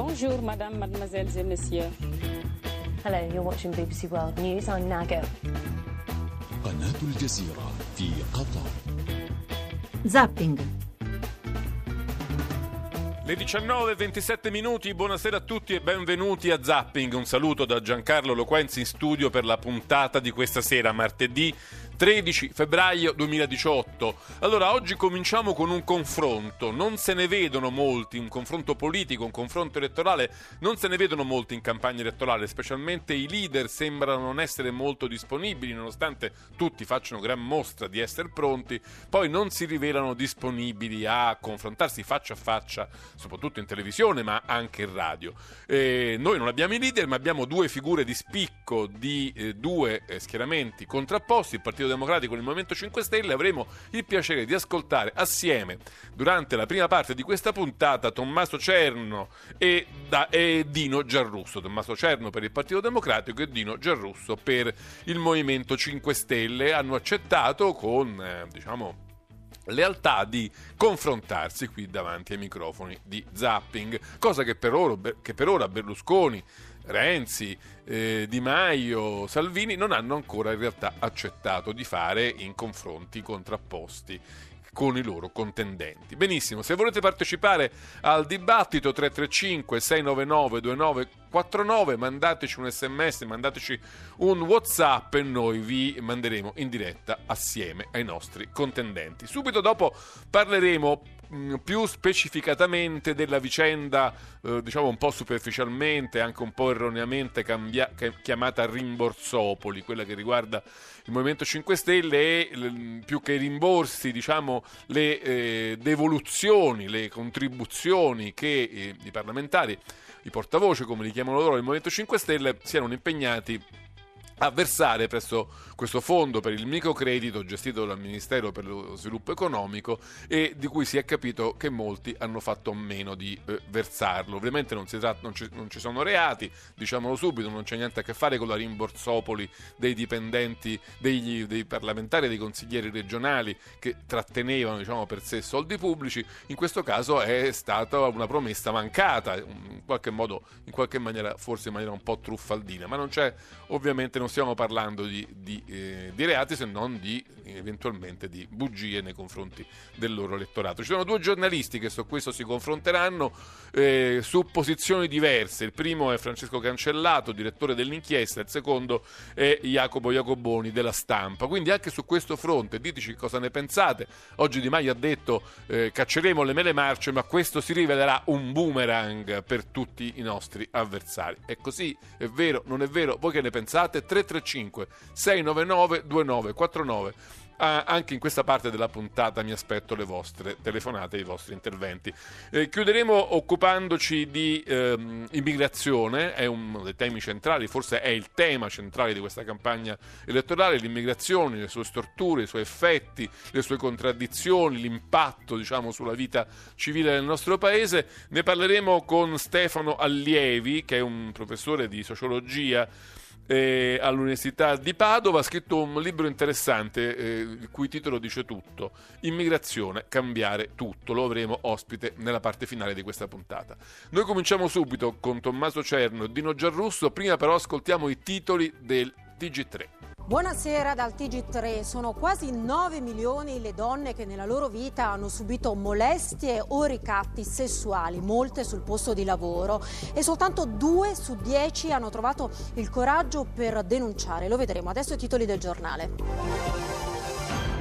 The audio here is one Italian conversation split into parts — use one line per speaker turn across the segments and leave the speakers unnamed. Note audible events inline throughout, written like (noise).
Bonjour, madame, mademoiselles et messieurs.
Hello, you're watching BBC World News. I'm Nago.
قناة الجزيرة في قطر
Zapping.
Le 19.27 minuti, buonasera a tutti e benvenuti a Zapping. Un saluto da Giancarlo Loquenzi in studio per la puntata di questa sera, martedì 13 febbraio 2018. Allora, oggi cominciamo con un confronto. Non se ne vedono molti, un confronto politico, un confronto elettorale, non se ne vedono molti in campagna elettorale, specialmente i leader sembrano non essere molto disponibili, nonostante tutti facciano gran mostra di essere pronti, poi non si rivelano disponibili a confrontarsi faccia a faccia, soprattutto in televisione, ma anche in radio. Eh, noi non abbiamo i leader, ma abbiamo due figure di spicco di eh, due eh, schieramenti contrapposti, il Partito Democratico e il Movimento 5 Stelle. Avremo il piacere di ascoltare assieme, durante la prima parte di questa puntata, Tommaso Cerno e, da, e Dino Giarrusso. Tommaso Cerno per il Partito Democratico e Dino Giarrusso per il Movimento 5 Stelle. Hanno accettato con, eh, diciamo, lealtà di confrontarsi qui davanti ai microfoni di Zapping, cosa che per ora, che per ora Berlusconi, Renzi, eh, Di Maio, Salvini non hanno ancora in realtà accettato di fare in confronti contrapposti con i loro contendenti. Benissimo, se volete partecipare al dibattito 335 699 2949 mandateci un sms, mandateci un whatsapp e noi vi manderemo in diretta assieme ai nostri contendenti. Subito dopo parleremo mh, più specificatamente della vicenda, eh, diciamo un po' superficialmente, anche un po' erroneamente cambia- chiamata rimborsopoli, quella che riguarda il Movimento 5 Stelle e più che i rimborsi, diciamo le eh, devoluzioni, le contribuzioni che eh, i parlamentari, i portavoce come li chiamano loro del Movimento 5 Stelle, siano impegnati a versare presso questo fondo per il microcredito gestito dal Ministero per lo Sviluppo Economico e di cui si è capito che molti hanno fatto meno di eh, versarlo. Ovviamente non, tratta, non, ci, non, ci, sono reati, diciamolo subito, non c'è niente a che fare con la rimborsopoli dei dipendenti, degli, dei parlamentari dei consiglieri regionali che trattenevano diciamo, per sé soldi pubblici. In questo caso è stata una promessa mancata, in qualche modo, in qualche maniera, forse in maniera un po' truffaldina, ma non c'è ovviamente non stiamo parlando di, di, eh, di, reati se non di eventualmente di bugie nei confronti del loro elettorato. Ci sono due giornalisti che su questo si confronteranno eh, su posizioni diverse. Il primo è Francesco Cancellato, direttore dell'inchiesta, il secondo è Jacopo Jacoboni della stampa. Quindi anche su questo fronte diteci cosa ne pensate. Oggi Di Maio ha detto eh, cacceremo le mele marce, ma questo si rivelerà un boomerang per tutti i nostri avversari. È così? È vero? Non è vero? Voi che ne pensate? 335 699 2949 ah, anche in questa parte della puntata mi aspetto le vostre telefonate e i vostri interventi. Eh, chiuderemo occupandoci di ehm, immigrazione, è uno dei temi centrali, forse è il tema centrale di questa campagna elettorale, l'immigrazione, le sue storture, i suoi effetti, le sue contraddizioni, l'impatto diciamo, sulla vita civile del nostro paese. Ne parleremo con Stefano Allievi, che è un professore di sociologia eh, all'Università di Padova, ha scritto un libro interessante eh, il cui titolo dice tutto, Immigrazione, cambiare tutto, lo avremo ospite nella parte finale di questa puntata. Noi cominciamo subito con Tommaso Cerno e Dino Giarrusso, prima però ascoltiamo i titoli del TG3.
Buonasera dal TG3. Sono quasi 9 milioni le donne che nella loro vita hanno subito molestie o ricatti sessuali, molte sul posto di lavoro e soltanto 2 su 10 hanno trovato il coraggio per denunciare. Lo vedremo adesso i titoli del giornale.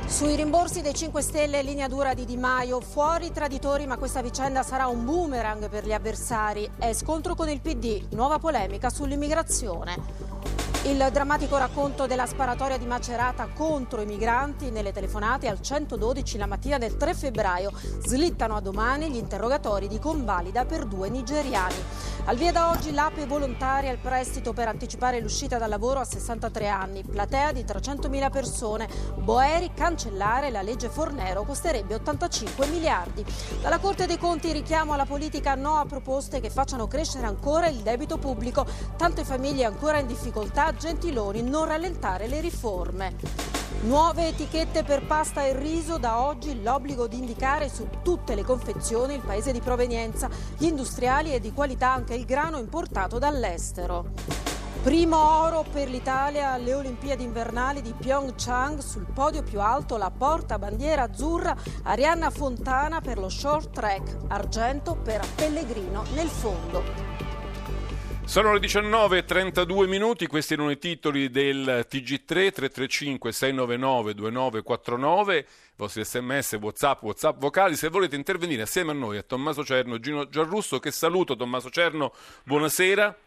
Sui rimborsi dei 5 Stelle, linea dura di Di Maio, fuori i traditori ma questa vicenda sarà un boomerang per gli avversari. È scontro con il PD, nuova polemica sull'immigrazione. Il drammatico racconto della sparatoria di Macerata contro i migranti nelle telefonate al 112 la mattina del 3 febbraio. Slittano a domani gli interrogatori di convalida per due nigeriani. Al via da oggi l'APE volontaria il prestito per anticipare l'uscita dal lavoro a 63 anni. Platea di 300.000 persone. Boeri cancellare la legge Fornero costerebbe 85 miliardi. Dalla Corte dei Conti richiamo alla politica no a proposte che facciano crescere ancora il debito pubblico. Tante famiglie ancora in difficoltà Gentiloni non rallentare le riforme. Nuove etichette per pasta e riso, da oggi l'obbligo di indicare su tutte le confezioni il paese di provenienza, gli industriali e di qualità anche il grano importato dall'estero. Primo oro per l'Italia alle Olimpiadi invernali di Pyeongchang, sul podio più alto la porta bandiera azzurra Arianna Fontana per lo short track, argento per Pellegrino nel fondo.
Sono le 19.32 minuti, questi erano i titoli del TG3 335 699 2949, i vostri sms, whatsapp, whatsapp vocali, se volete intervenire assieme a noi, a Tommaso Cerno Gino Giarrusso, che saluto Tommaso Cerno, buonasera.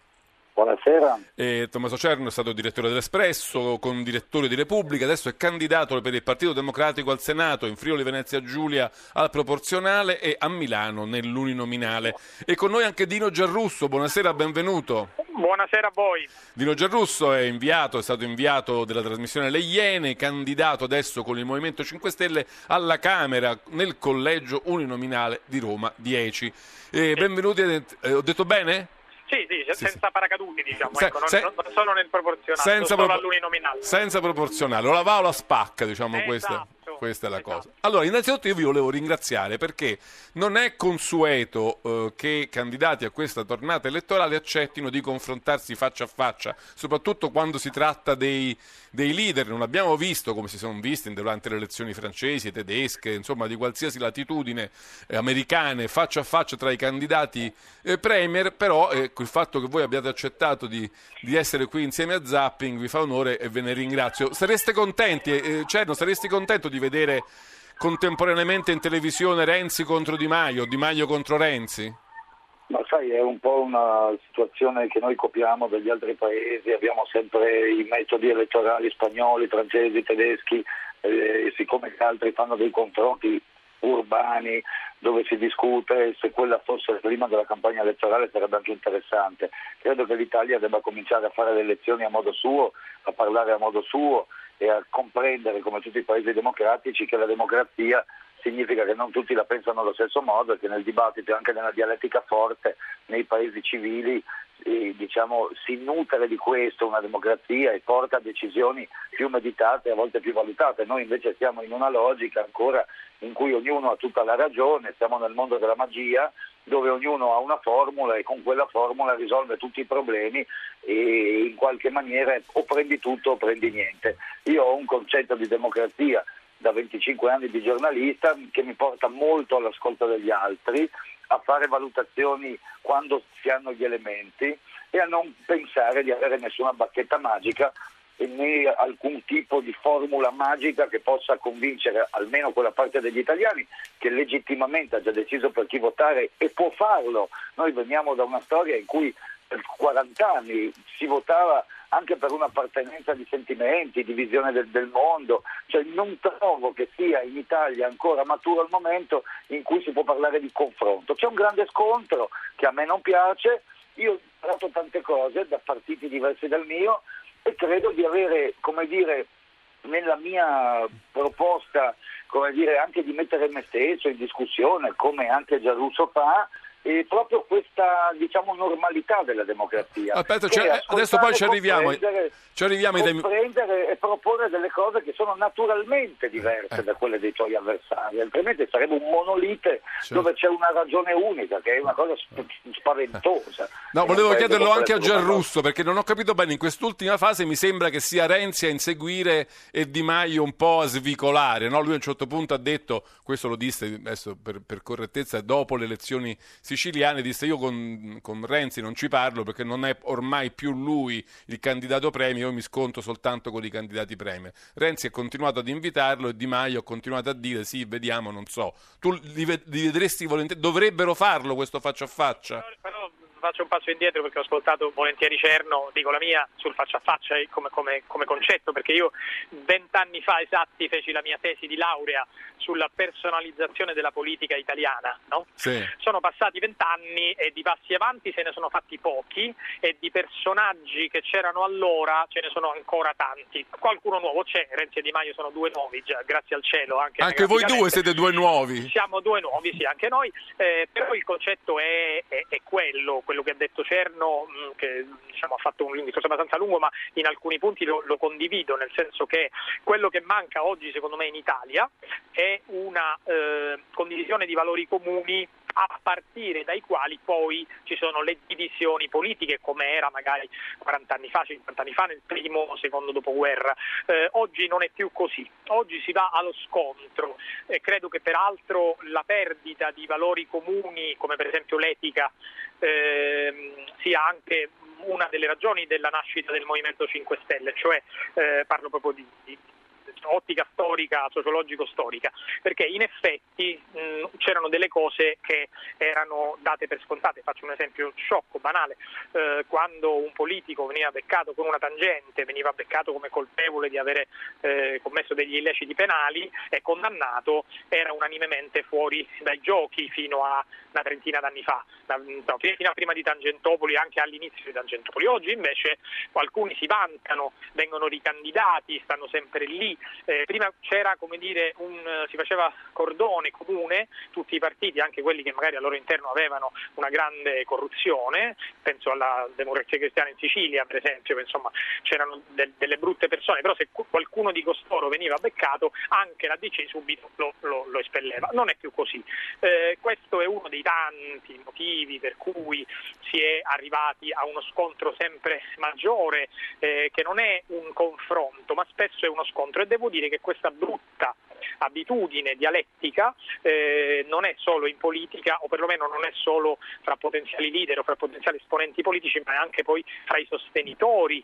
Buonasera.
Eh, Tommaso Cerno è stato direttore dell'Espresso, con direttore di Repubblica, adesso è candidato per il Partito Democratico al Senato, in Friuli Venezia Giulia al proporzionale e a Milano nell'uninominale. E con noi anche Dino Giarrusso, buonasera, benvenuto.
Buonasera a voi.
Dino Giarrusso è inviato, è stato inviato della trasmissione Le Iene, candidato adesso con il Movimento 5 Stelle alla Camera nel collegio uninominale di Roma 10. Eh, benvenuti, eh, ho detto bene?
Sì, sì, senza
sì.
paracadute, diciamo,
Se-
ecco, non,
se-
non solo nel proporzionale,
senza,
solo
propor-
all'uninominale.
senza proporzionale, o la va o la spacca, diciamo,
Esatto,
questa, questa è la
esatto.
cosa. Allora, innanzitutto io vi volevo ringraziare perché non è consueto eh, che candidati a questa tornata elettorale accettino di confrontarsi faccia a faccia, soprattutto quando si tratta dei, dei leader. Non abbiamo visto, come si sono visti durante le elezioni francesi, tedesche, insomma di qualsiasi latitudine, eh, americane, faccia a faccia tra i candidati eh, premier, però ecco, il fatto che voi abbiate accettato di, di essere qui insieme a Zapping vi fa onore e ve ne ringrazio. Sareste contenti, eh, Cerno, saresti contento di vedere contemporaneamente in televisione Renzi contro Di Maio, Di Maio contro Renzi?
Ma sai, è un po' una situazione che noi copiamo dagli altri paesi, abbiamo sempre i metodi elettorali spagnoli, francesi, tedeschi, eh, siccome gli altri fanno dei confronti urbani dove si discute se quella fosse prima della campagna elettorale sarebbe anche interessante. Credo che l'Italia debba cominciare a fare le elezioni a modo suo, a parlare a modo suo e a comprendere, come tutti i paesi democratici, che la democrazia significa che non tutti la pensano allo stesso modo e che nel dibattito e anche nella dialettica forte nei paesi civili eh, diciamo, si nutre di questo una democrazia e porta a decisioni più meditate e a volte più valutate. Noi invece siamo in una logica ancora in cui ognuno ha tutta la ragione, siamo nel mondo della magia dove ognuno ha una formula e con quella formula risolve tutti i problemi e in qualche maniera o prendi tutto o prendi niente. Io ho un concetto di democrazia da 25 anni di giornalista che mi porta molto all'ascolto degli altri, a fare valutazioni quando si hanno gli elementi e a non pensare di avere nessuna bacchetta magica né alcun tipo di formula magica che possa convincere almeno quella parte degli italiani che legittimamente ha già deciso per chi votare e può farlo. Noi veniamo da una storia in cui 40 anni si votava anche per un'appartenenza di sentimenti, di visione del, del mondo, cioè non trovo che sia in Italia ancora maturo il momento in cui si può parlare di confronto. C'è un grande scontro che a me non piace, io ho imparato tante cose da partiti diversi dal mio e credo di avere, come dire, nella mia proposta, come dire, anche di mettere me stesso in discussione, come anche Giarrusso fa, e proprio questa diciamo normalità della democrazia.
Aspetta,
è
adesso poi ci arriviamo,
comprendere-
ci arriviamo ai
comprendere e proporre delle cose che sono naturalmente diverse
Eh.
da quelle dei tuoi avversari, altrimenti sarebbe un monolite
Certo.
dove c'è una ragione unica, che è una cosa sp- spaventosa.
No, volevo chiederlo anche a Giarrusso perché non ho capito bene, in quest'ultima fase mi sembra che sia Renzi a inseguire e Di Maio un po' a svicolare, no? Lui a un certo punto ha detto, questo lo disse adesso per, per correttezza, dopo le elezioni siciliane, disse io con, con Renzi non ci parlo perché non è ormai più lui il candidato premio, io mi sconto soltanto con i candidati premier. Renzi ha continuato ad invitarlo e Di Maio ha continuato a dire sì, vediamo, non so. Tu li, li vedresti volentieri, dovrebbero farlo questo faccia a faccia?
Però, però faccio un passo indietro perché ho ascoltato volentieri Cerno, dico la mia, sul faccia a faccia come, come- come concetto, perché io vent'anni fa esatti feci la mia tesi di laurea sulla personalizzazione della politica italiana. no?
Sì.
Sono passati vent'anni e di passi avanti se ne sono fatti pochi e di personaggi che c'erano allora ce ne sono ancora tanti. Qualcuno nuovo c'è, Renzi e Di Maio sono due nuovi già, grazie al cielo. Anche,
Anche voi due siete due nuovi.
Siamo due nuovi, sì, anche noi, eh, però il concetto è, è, è quello, quello che ha detto Cerno, mh, che diciamo, ha fatto un discorso abbastanza lungo, ma in alcuni punti lo, lo, condivido, nel senso che quello che manca oggi secondo me in Italia è una eh, condivisione di valori comuni a partire dai quali poi ci sono le divisioni politiche come era magari 40 anni fa, 50 anni fa nel primo o secondo dopoguerra. Eh, oggi non è più così, oggi si va allo scontro e credo che peraltro la perdita di valori comuni come per esempio l'etica eh, sia anche una delle ragioni della nascita del Movimento 5 Stelle, cioè eh, parlo proprio di, di ottica storica, sociologico-storica, perché in effetti mh, c'erano delle cose che erano date per scontate. Faccio un esempio sciocco, banale, eh, quando un politico veniva beccato con una tangente, veniva beccato come colpevole di avere eh, commesso degli illeciti penali e condannato, era unanimemente fuori dai giochi fino a una trentina d'anni fa, no, fino a prima di Tangentopoli, anche all'inizio di Tangentopoli. Oggi invece alcuni si vantano, vengono ricandidati, stanno sempre lì, eh, prima c'era come dire un, si faceva cordone comune, tutti i partiti, anche quelli che magari al loro interno avevano una grande corruzione, penso alla democrazia cristiana in Sicilia per esempio, insomma c'erano de- delle brutte persone, però se qualcuno di costoro veniva beccato anche la DC subito lo, lo, lo espelleva. Non è più così. Eh, questo è uno dei tanti motivi per cui si è arrivati a uno scontro sempre maggiore, eh, che non è un confronto, ma spesso è uno scontro. E devo dire che questa brutta abitudine dialettica eh, non è solo in politica o perlomeno non è solo fra potenziali leader o fra potenziali esponenti politici ma è anche poi fra i sostenitori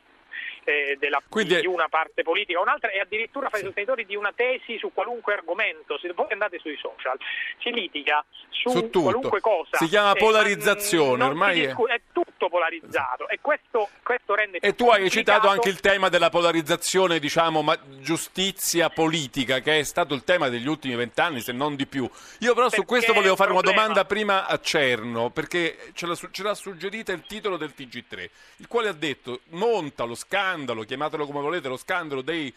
eh, della, Quindi, di una parte politica o un'altra e addirittura fra i sostenitori di una tesi su qualunque argomento. Se voi andate sui social, si litiga su, su qualunque cosa.
Si chiama polarizzazione, ormai
è... è... tutto polarizzato e questo, questo rende
E tu hai citato anche il tema della polarizzazione, diciamo, ma giustizia politica, che è stato il tema degli ultimi vent'anni, se non di più. Io però perché su questo volevo fare una domanda prima a Cerno, perché ce l'ha, ce l'ha suggerita il titolo del TG3, il quale ha detto monta lo scambio scandalo, chiamatelo come volete, lo scandalo dei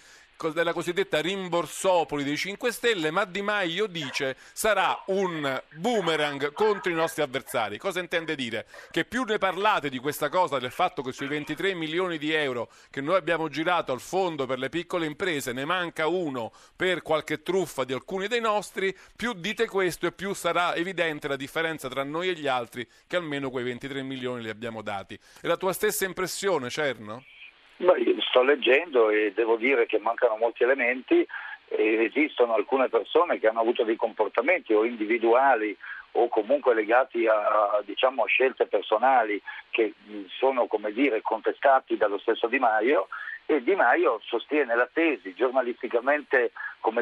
della cosiddetta rimborsopoli dei 5 Stelle, ma Di Maio dice sarà un boomerang contro i nostri avversari. Cosa intende dire? Che più ne parlate di questa cosa, del fatto che sui 23 milioni di euro che noi abbiamo girato al fondo per le piccole imprese ne manca uno per qualche truffa di alcuni dei nostri, più dite questo e più sarà evidente la differenza tra noi e gli altri che almeno quei 23 milioni li abbiamo dati. È la tua stessa impressione, Cerno?
Sto leggendo e devo dire che mancano molti elementi. esistono alcune persone che hanno avuto dei comportamenti o individuali o comunque legati a, diciamo, scelte personali che sono dire, contestati dallo stesso Di Maio e Di Maio sostiene la tesi giornalisticamente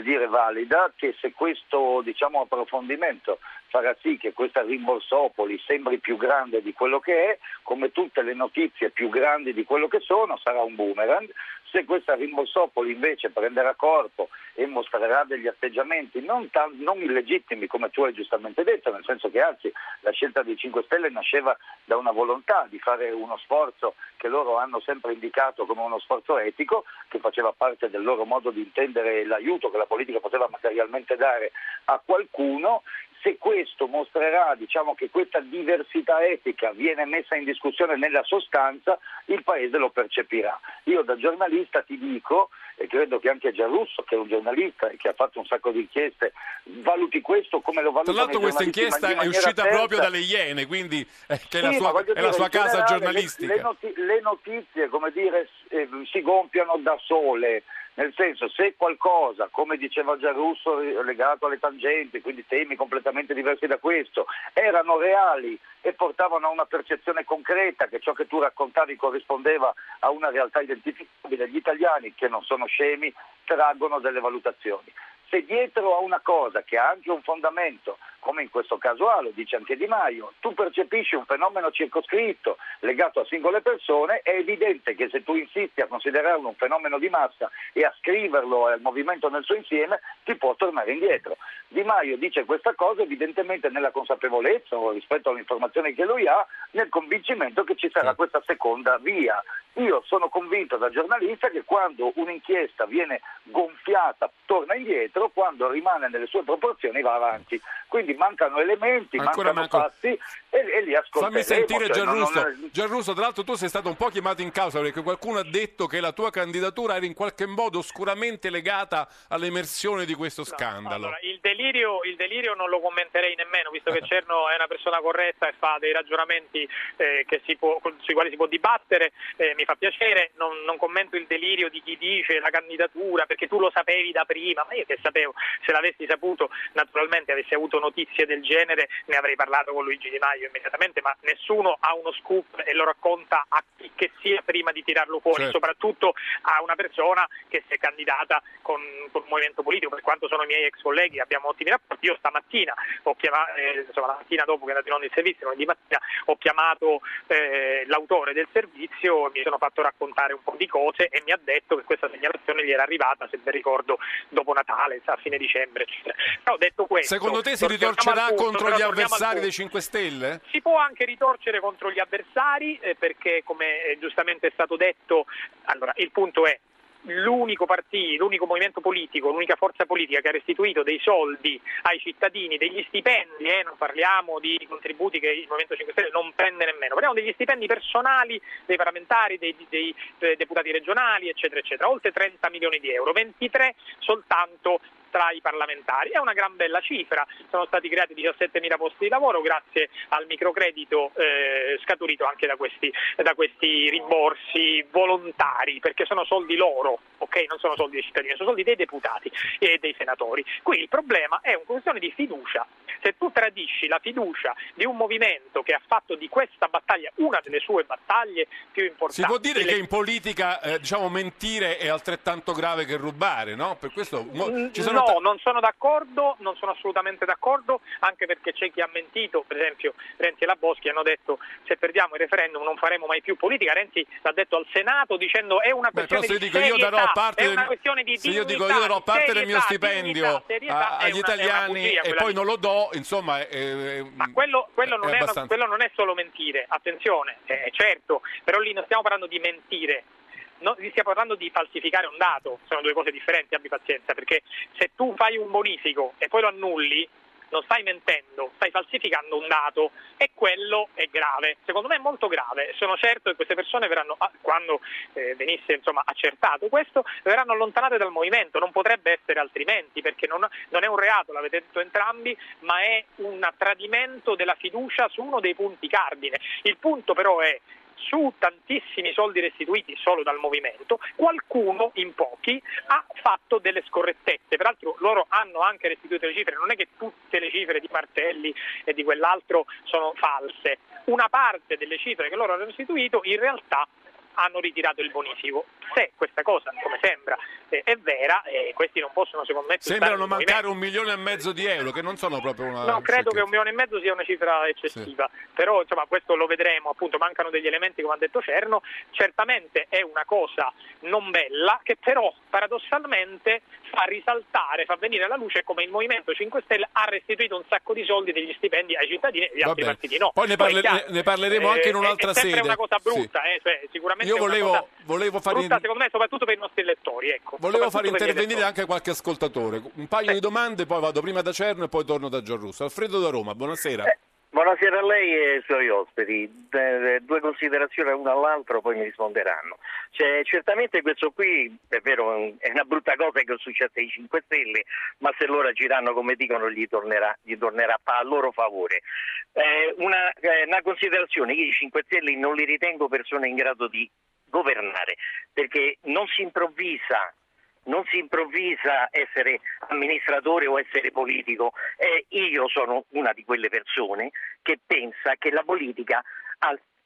dire, valida che se questo diciamo, approfondimento farà sì che questa rimborsopoli sembri più grande di quello che è, come tutte le notizie più grandi di quello che sono, sarà un boomerang. Se questa rimborsopoli invece prenderà corpo e mostrerà degli atteggiamenti non, tan- non illegittimi come tu hai giustamente detto, nel senso che anzi la scelta dei 5 Stelle nasceva da una volontà di fare uno sforzo che loro hanno sempre indicato come uno sforzo etico, che faceva parte del loro modo di intendere l'aiuto che la politica poteva materialmente dare a qualcuno, se questo mostrerà diciamo, che questa diversità etica viene messa in discussione nella sostanza, il Paese lo percepirà. Io da giornalista ti dico, e credo che anche Gianrusso, che è un giornalista e che ha fatto un sacco di inchieste, valuti questo come lo valuta.
Tra l'altro questa inchiesta è uscita terza. proprio dalle Iene, quindi eh, che è la sua, è la sua casa giornalistica.
Le, le, noti- le notizie, come dire, eh, si gonfiano da sole nel senso se qualcosa, come diceva Gianrusso, legato alle tangenti, quindi temi completamente diversi da questo, erano reali e portavano a una percezione concreta che ciò che tu raccontavi corrispondeva a una realtà identificabile, gli italiani, che non sono scemi, traggono delle valutazioni. Se dietro a una cosa che ha anche un fondamento come in questo caso ha, lo dice anche Di Maio, tu percepisci un fenomeno circoscritto legato a singole persone, è evidente che se tu insisti a considerarlo un fenomeno di massa e a scriverlo al movimento nel suo insieme, ti può tornare indietro. Di Maio dice questa cosa evidentemente nella consapevolezza o rispetto alle informazioni che lui ha, nel convincimento che ci sarà questa seconda via. Io sono convinto da giornalista che quando un'inchiesta viene gonfiata torna indietro, quando rimane nelle sue proporzioni va avanti. Quindi quindi mancano elementi,
Ancora
mancano
manco-
fatti e, e li ascolteremo.
Fammi sentire
cioè,
Gianrusso.
non-
Gianrusso, tra l'altro tu sei stato un po' chiamato in causa perché qualcuno ha detto che la tua candidatura era in qualche modo oscuramente legata all'emersione di questo scandalo.
Allora, il, delirio, il delirio non lo commenterei nemmeno, visto che Cerno è una persona corretta e fa dei ragionamenti eh, che si può- sui quali si può dibattere, eh, mi fa piacere, non, non commento il delirio di chi dice la candidatura perché tu lo sapevi da prima, ma io che sapevo, se l'avessi saputo naturalmente avessi avuto notizie del genere ne avrei parlato con Luigi Di Maio immediatamente, ma nessuno ha uno scoop e lo racconta a chi che sia prima di tirarlo fuori,
Certo.
soprattutto a una persona che si è candidata con, con un movimento politico, per quanto sono i miei ex colleghi, abbiamo ottimi rapporti. Io stamattina ho chiamato, eh, insomma la mattina dopo che è andato in onda il servizio, lunedì mattina ho chiamato eh, l'autore del servizio e mi sono fatto raccontare un po' di cose e mi ha detto che questa segnalazione gli era arrivata, se ben ricordo, dopo Natale, a fine dicembre. Eccetera. Però detto questo,
Secondo te si
torniamo
ritorcerà
punto,
contro gli avversari dei 5 Stelle?
Si può anche ritorcere contro gli avversari eh, perché, come eh, giustamente è stato detto, allora, il punto è l'unico partito, l'unico movimento politico, l'unica forza politica che ha restituito dei soldi ai cittadini, degli stipendi, eh, non parliamo di contributi che il Movimento 5 Stelle non prende nemmeno, parliamo degli stipendi personali dei parlamentari, dei, dei, eh, deputati regionali, eccetera, eccetera, oltre 30 milioni di euro, 23 soltanto tra i parlamentari. È una gran bella cifra, sono stati creati 17.000 posti di lavoro grazie al microcredito eh, scaturito anche da questi, da questi rimborsi volontari, perché sono soldi loro, ok? Non sono soldi dei cittadini, sono soldi dei deputati e dei senatori. Qui il problema è una questione di fiducia. Se tu tradisci la fiducia di un movimento che ha fatto di questa battaglia una delle sue battaglie più importanti,
Si può dire che in politica eh, diciamo, mentire è altrettanto grave che rubare, no? Per questo mo- ci sono
no,
ta-
non sono d'accordo, non sono assolutamente d'accordo, anche perché c'è chi ha mentito, per esempio Renzi e la Boschi hanno detto se perdiamo il referendum non faremo mai più politica, Renzi l'ha detto al Senato dicendo è una
Beh,
questione
se
di serietà, è una questione di
se io dico
dignità,
io darò parte del mio
serietà,
stipendio
dignità, serietà,
a- agli
una-
italiani
bugia
e poi non lo do, insomma, è,
Ma quello, quello non
è abbastanza-
quello non è solo mentire, attenzione, eh, certo, però lì non stiamo parlando di mentire. No, lì stiamo parlando di falsificare un dato, sono due cose differenti, abbi pazienza, perché se tu fai un bonifico e poi lo annulli, non stai mentendo, stai falsificando un dato e quello è grave. Secondo me è molto grave. Sono certo che queste persone verranno, ah, quando eh, venisse insomma, accertato questo, verranno allontanate dal movimento. Non potrebbe essere altrimenti perché non, non è un reato, l'avete detto entrambi, ma è un tradimento della fiducia su uno dei punti cardine. Il punto però è su tantissimi soldi restituiti solo dal movimento, qualcuno in pochi ha fatto delle scorrettezze. Peraltro loro hanno anche restituito le cifre, non è che tutte le cifre di Martelli e di quell'altro sono false. Una parte delle cifre che loro hanno restituito in realtà hanno ritirato il bonifico. Se questa cosa, come sembra, eh, è vera, eh, questi non possono secondo me
Sembrano mancare un milione e mezzo di euro, che non sono proprio una...
No, credo che un milione e mezzo sia una cifra eccessiva, però insomma questo lo vedremo, appunto mancano degli elementi come ha detto Cerno, certamente è una cosa non bella che però paradossalmente fa risaltare, fa venire alla luce come il Movimento 5 Stelle ha restituito un sacco di soldi degli stipendi ai cittadini e agli altri partiti no.
Poi ne,
è
parle-
chiaro,
ne parleremo
eh,
anche in
è-
un'altra
è sempre
sede.
una cosa
Sì.
brutta, eh, cioè, sicuramente
Io volevo, volevo fare,
brutta secondo me soprattutto per i nostri elettori. Ecco.
volevo far intervenire anche qualche ascoltatore. Un paio
Sì.
di domande, poi vado prima da Cerno e poi torno da Gianrusso. Alfredo da Roma, buonasera.
Eh, Buonasera a lei e ai suoi ospiti. Due considerazioni una all'altro, poi mi risponderanno. Cioè, certamente questo qui, è vero, è una brutta cosa che è successa ai 5 Stelle, ma se loro agiranno come dicono gli tornerà, gli tornerà a loro favore. Eh, una, eh, una considerazione, io i 5 Stelle non li ritengo persone in grado di governare, perché non si improvvisa non si improvvisa essere amministratore o essere politico. Eh, io sono una di quelle persone che pensa che la politica,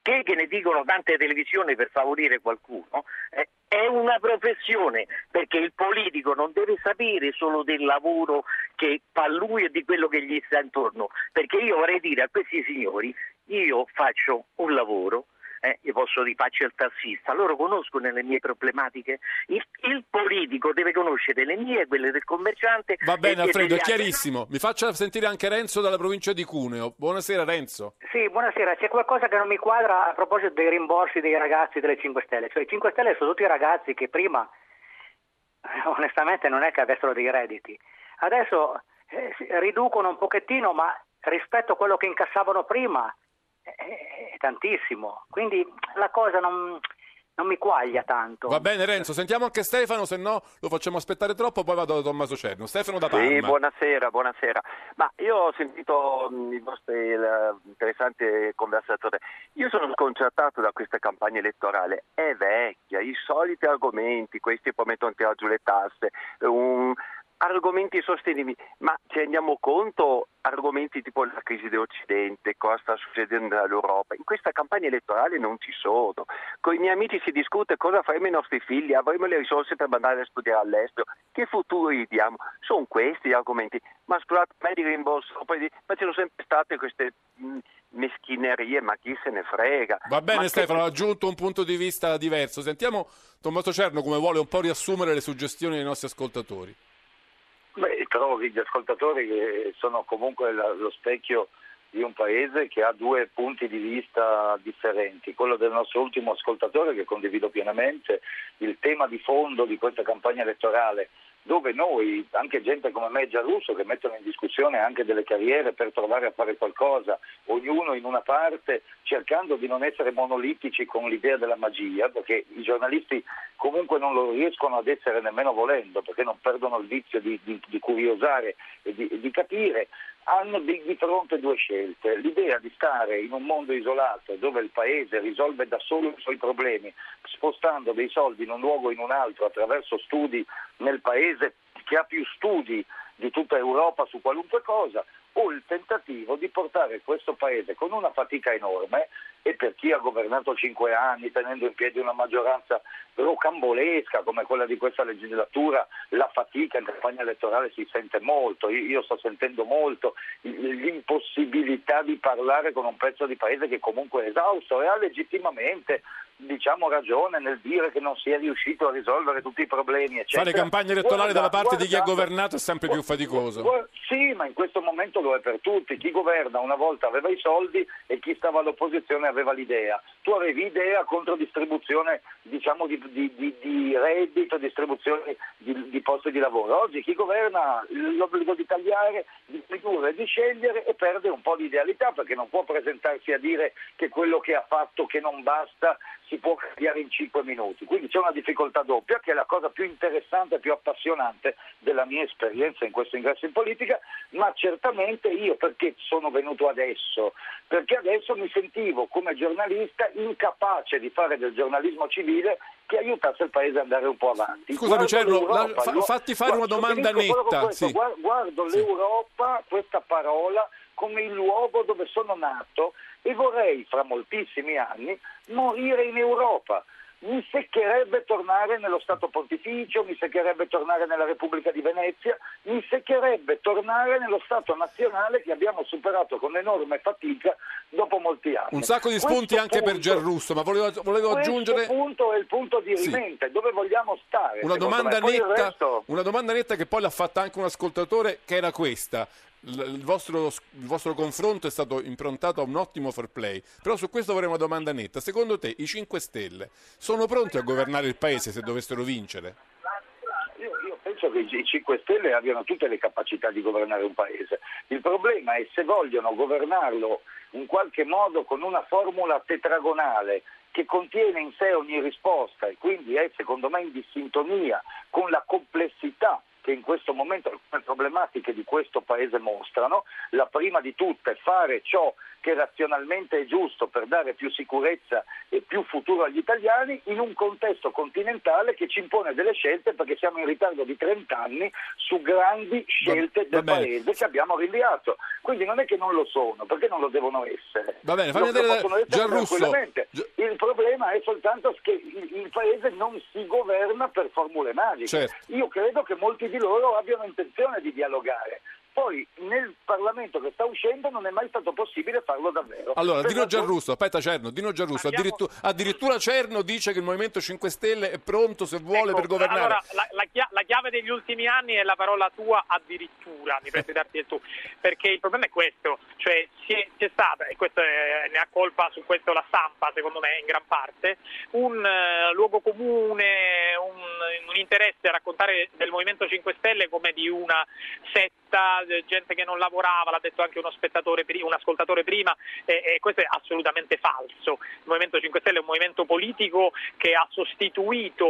che, che ne dicono tante televisioni per favorire qualcuno, eh, è una professione, perché il politico non deve sapere solo del lavoro che fa lui e di quello che gli sta intorno, perché io vorrei dire a questi signori, io faccio un lavoro, eh, io posso dire faccio il tassista, loro conoscono le mie problematiche, il, il politico deve conoscere le mie, quelle del commerciante.
Va bene Alfredo, è chiarissimo. Mi faccia sentire anche Renzo dalla provincia di Cuneo. Buonasera Renzo.
Sì, buonasera. C'è qualcosa che non mi quadra a proposito dei rimborsi dei ragazzi delle 5 Stelle. Cioè, i 5 Stelle sono tutti ragazzi che prima, eh, onestamente, non è che avessero dei redditi. Adesso eh, riducono un pochettino, ma rispetto a quello che incassavano prima è, è tantissimo. Quindi la cosa non, non mi quaglia tanto.
Va bene Renzo, sentiamo anche Stefano, se no lo facciamo aspettare troppo, poi vado da Tommaso Cerno. Stefano da Parma.
Sì, buonasera, buonasera. Ma io ho sentito mh, i vostri il, interessanti conversatori. Io sono sconcertato da questa campagna elettorale. È vecchia, i soliti argomenti, questi poi mettono tirare giù le tasse, un, argomenti sostenibili, ma ci rendiamo conto argomenti tipo la crisi dell'Occidente, cosa sta succedendo all'Europa? In questa campagna elettorale non ci sono. Con i miei amici si discute cosa faremo ai nostri figli, avremo le risorse per mandare a studiare all'estero, che futuro gli diamo? Sono questi gli argomenti. Ma scusate, me di rimborso, ma ci sono sempre state queste mh, meschinerie, ma chi se ne frega.
Va bene
ma
Stefano,
che...
ha aggiunto un punto di vista diverso. Sentiamo Tommaso Cerno come vuole un po' riassumere le suggestioni dei nostri ascoltatori.
Beh, trovo gli ascoltatori che sono comunque lo specchio di un paese che ha due punti di vista differenti. Quello del nostro ultimo ascoltatore, che condivido pienamente, il tema di fondo di questa campagna elettorale dove noi, anche gente come me e Giarrusso, che mettono in discussione anche delle carriere per provare a fare qualcosa, ognuno in una parte, cercando di non essere monolitici con l'idea della magia, perché i giornalisti comunque non lo riescono ad essere nemmeno volendo, perché non perdono il vizio di, di, di curiosare e di, di capire, hanno di, di, fronte due scelte. L'idea di stare in un mondo isolato dove il paese risolve da solo i suoi problemi, spostando dei soldi in un luogo o in un altro attraverso studi nel paese che ha più studi di tutta Europa su qualunque cosa, o il tentativo di portare questo paese con una fatica enorme e per chi ha governato cinque anni tenendo in piedi una maggioranza rocambolesca come quella di questa legislatura, la fatica in campagna elettorale si sente molto, io, sto sentendo molto l'impossibilità di parlare con un pezzo di paese che comunque è esausto e ha legittimamente diciamo ragione nel dire che non si è riuscito a risolvere tutti i problemi. Eccetera.
Fare campagna elettorale
guarda,
dalla parte
guarda,
di chi ha governato è sempre più faticoso.
Sì, ma in questo momento lo è per tutti. Chi governa una volta aveva i soldi e chi stava all'opposizione aveva l'idea. Tu avevi idea contro distribuzione diciamo, di, di, di, di reddito, distribuzione di, di, posti di lavoro. Oggi chi governa ha l'obbligo di tagliare, di ridurre, di scegliere e perde un po' di idealità perché non può presentarsi a dire che quello che ha fatto che non basta si può cambiare in 5 minuti. Quindi c'è una difficoltà doppia che è la cosa più interessante e più appassionante della mia esperienza in questo ingresso in politica, ma certamente io perché sono venuto adesso? Perché adesso mi sentivo come giornalista incapace di fare del giornalismo civile che aiutasse il paese ad andare un po' avanti.
Scusa Lucerno, la, fa, fatti fare una domanda netta. Sì.
Guardo, l'Europa, questa parola, come il luogo dove sono nato e vorrei fra moltissimi anni morire in Europa. Mi seccherebbe tornare nello Stato Pontificio, mi seccherebbe tornare nella Repubblica di Venezia, mi seccherebbe tornare nello Stato nazionale che abbiamo superato con enorme fatica dopo molti anni.
Un sacco di spunti
questo
anche
punto,
per Gianrusso, ma volevo, volevo aggiungere...
Questo punto è il punto di rimente, sì. dove vogliamo stare?
Una domanda, netta,
resto...
una domanda netta che poi l'ha fatta anche un ascoltatore che era questa il vostro, il vostro, confronto è stato improntato a un ottimo fair play, però su questo vorrei una domanda netta. Secondo te i 5 Stelle sono pronti a governare il Paese se dovessero vincere?
Io, io penso che i 5 Stelle abbiano tutte le capacità di governare un Paese. Il problema è se vogliono governarlo in qualche modo con una formula tetragonale che contiene in sé ogni risposta e quindi è secondo me in dissintonia con la complessità che in questo momento alcune problematiche di questo Paese mostrano. La prima di tutte è fare ciò che razionalmente è giusto per dare più sicurezza e più futuro agli italiani in un contesto continentale che ci impone delle scelte perché siamo in ritardo di 30 anni su grandi scelte del. Paese che abbiamo rinviato. Quindi non è che non lo sono, perché non lo devono essere.
Va bene, fammi vedere Gianrusso.
tranquillamente. Il problema è soltanto che il, il Paese non si governa per formule magiche.
Certo.
Io credo che molti di loro abbiano intenzione di dialogare. Poi nel Parlamento che sta uscendo non è mai stato possibile farlo davvero.
Allora,
Per
Dino Gianrusso, aspetta Cerno, Dino Gianrusso,
Andiamo-
addirittura, addirittura Cerno dice che il Movimento 5 Stelle è pronto se vuole
Ecco,
per governare.
Allora, la, la chia- la chiave degli ultimi anni è la parola tua addirittura, mi prendo di (laughs) darti il tu, perché il problema è questo, cioè c'è, c'è stata, e questo è- ne ha colpa su questo la stampa secondo me in gran parte, un eh, luogo comune, un un interesse a raccontare del Movimento 5 Stelle come di una setta, gente che non lavorava, l'ha detto anche uno spettatore, un ascoltatore prima, e, e questo è assolutamente falso. Il Movimento 5 Stelle è un movimento politico che ha sostituito,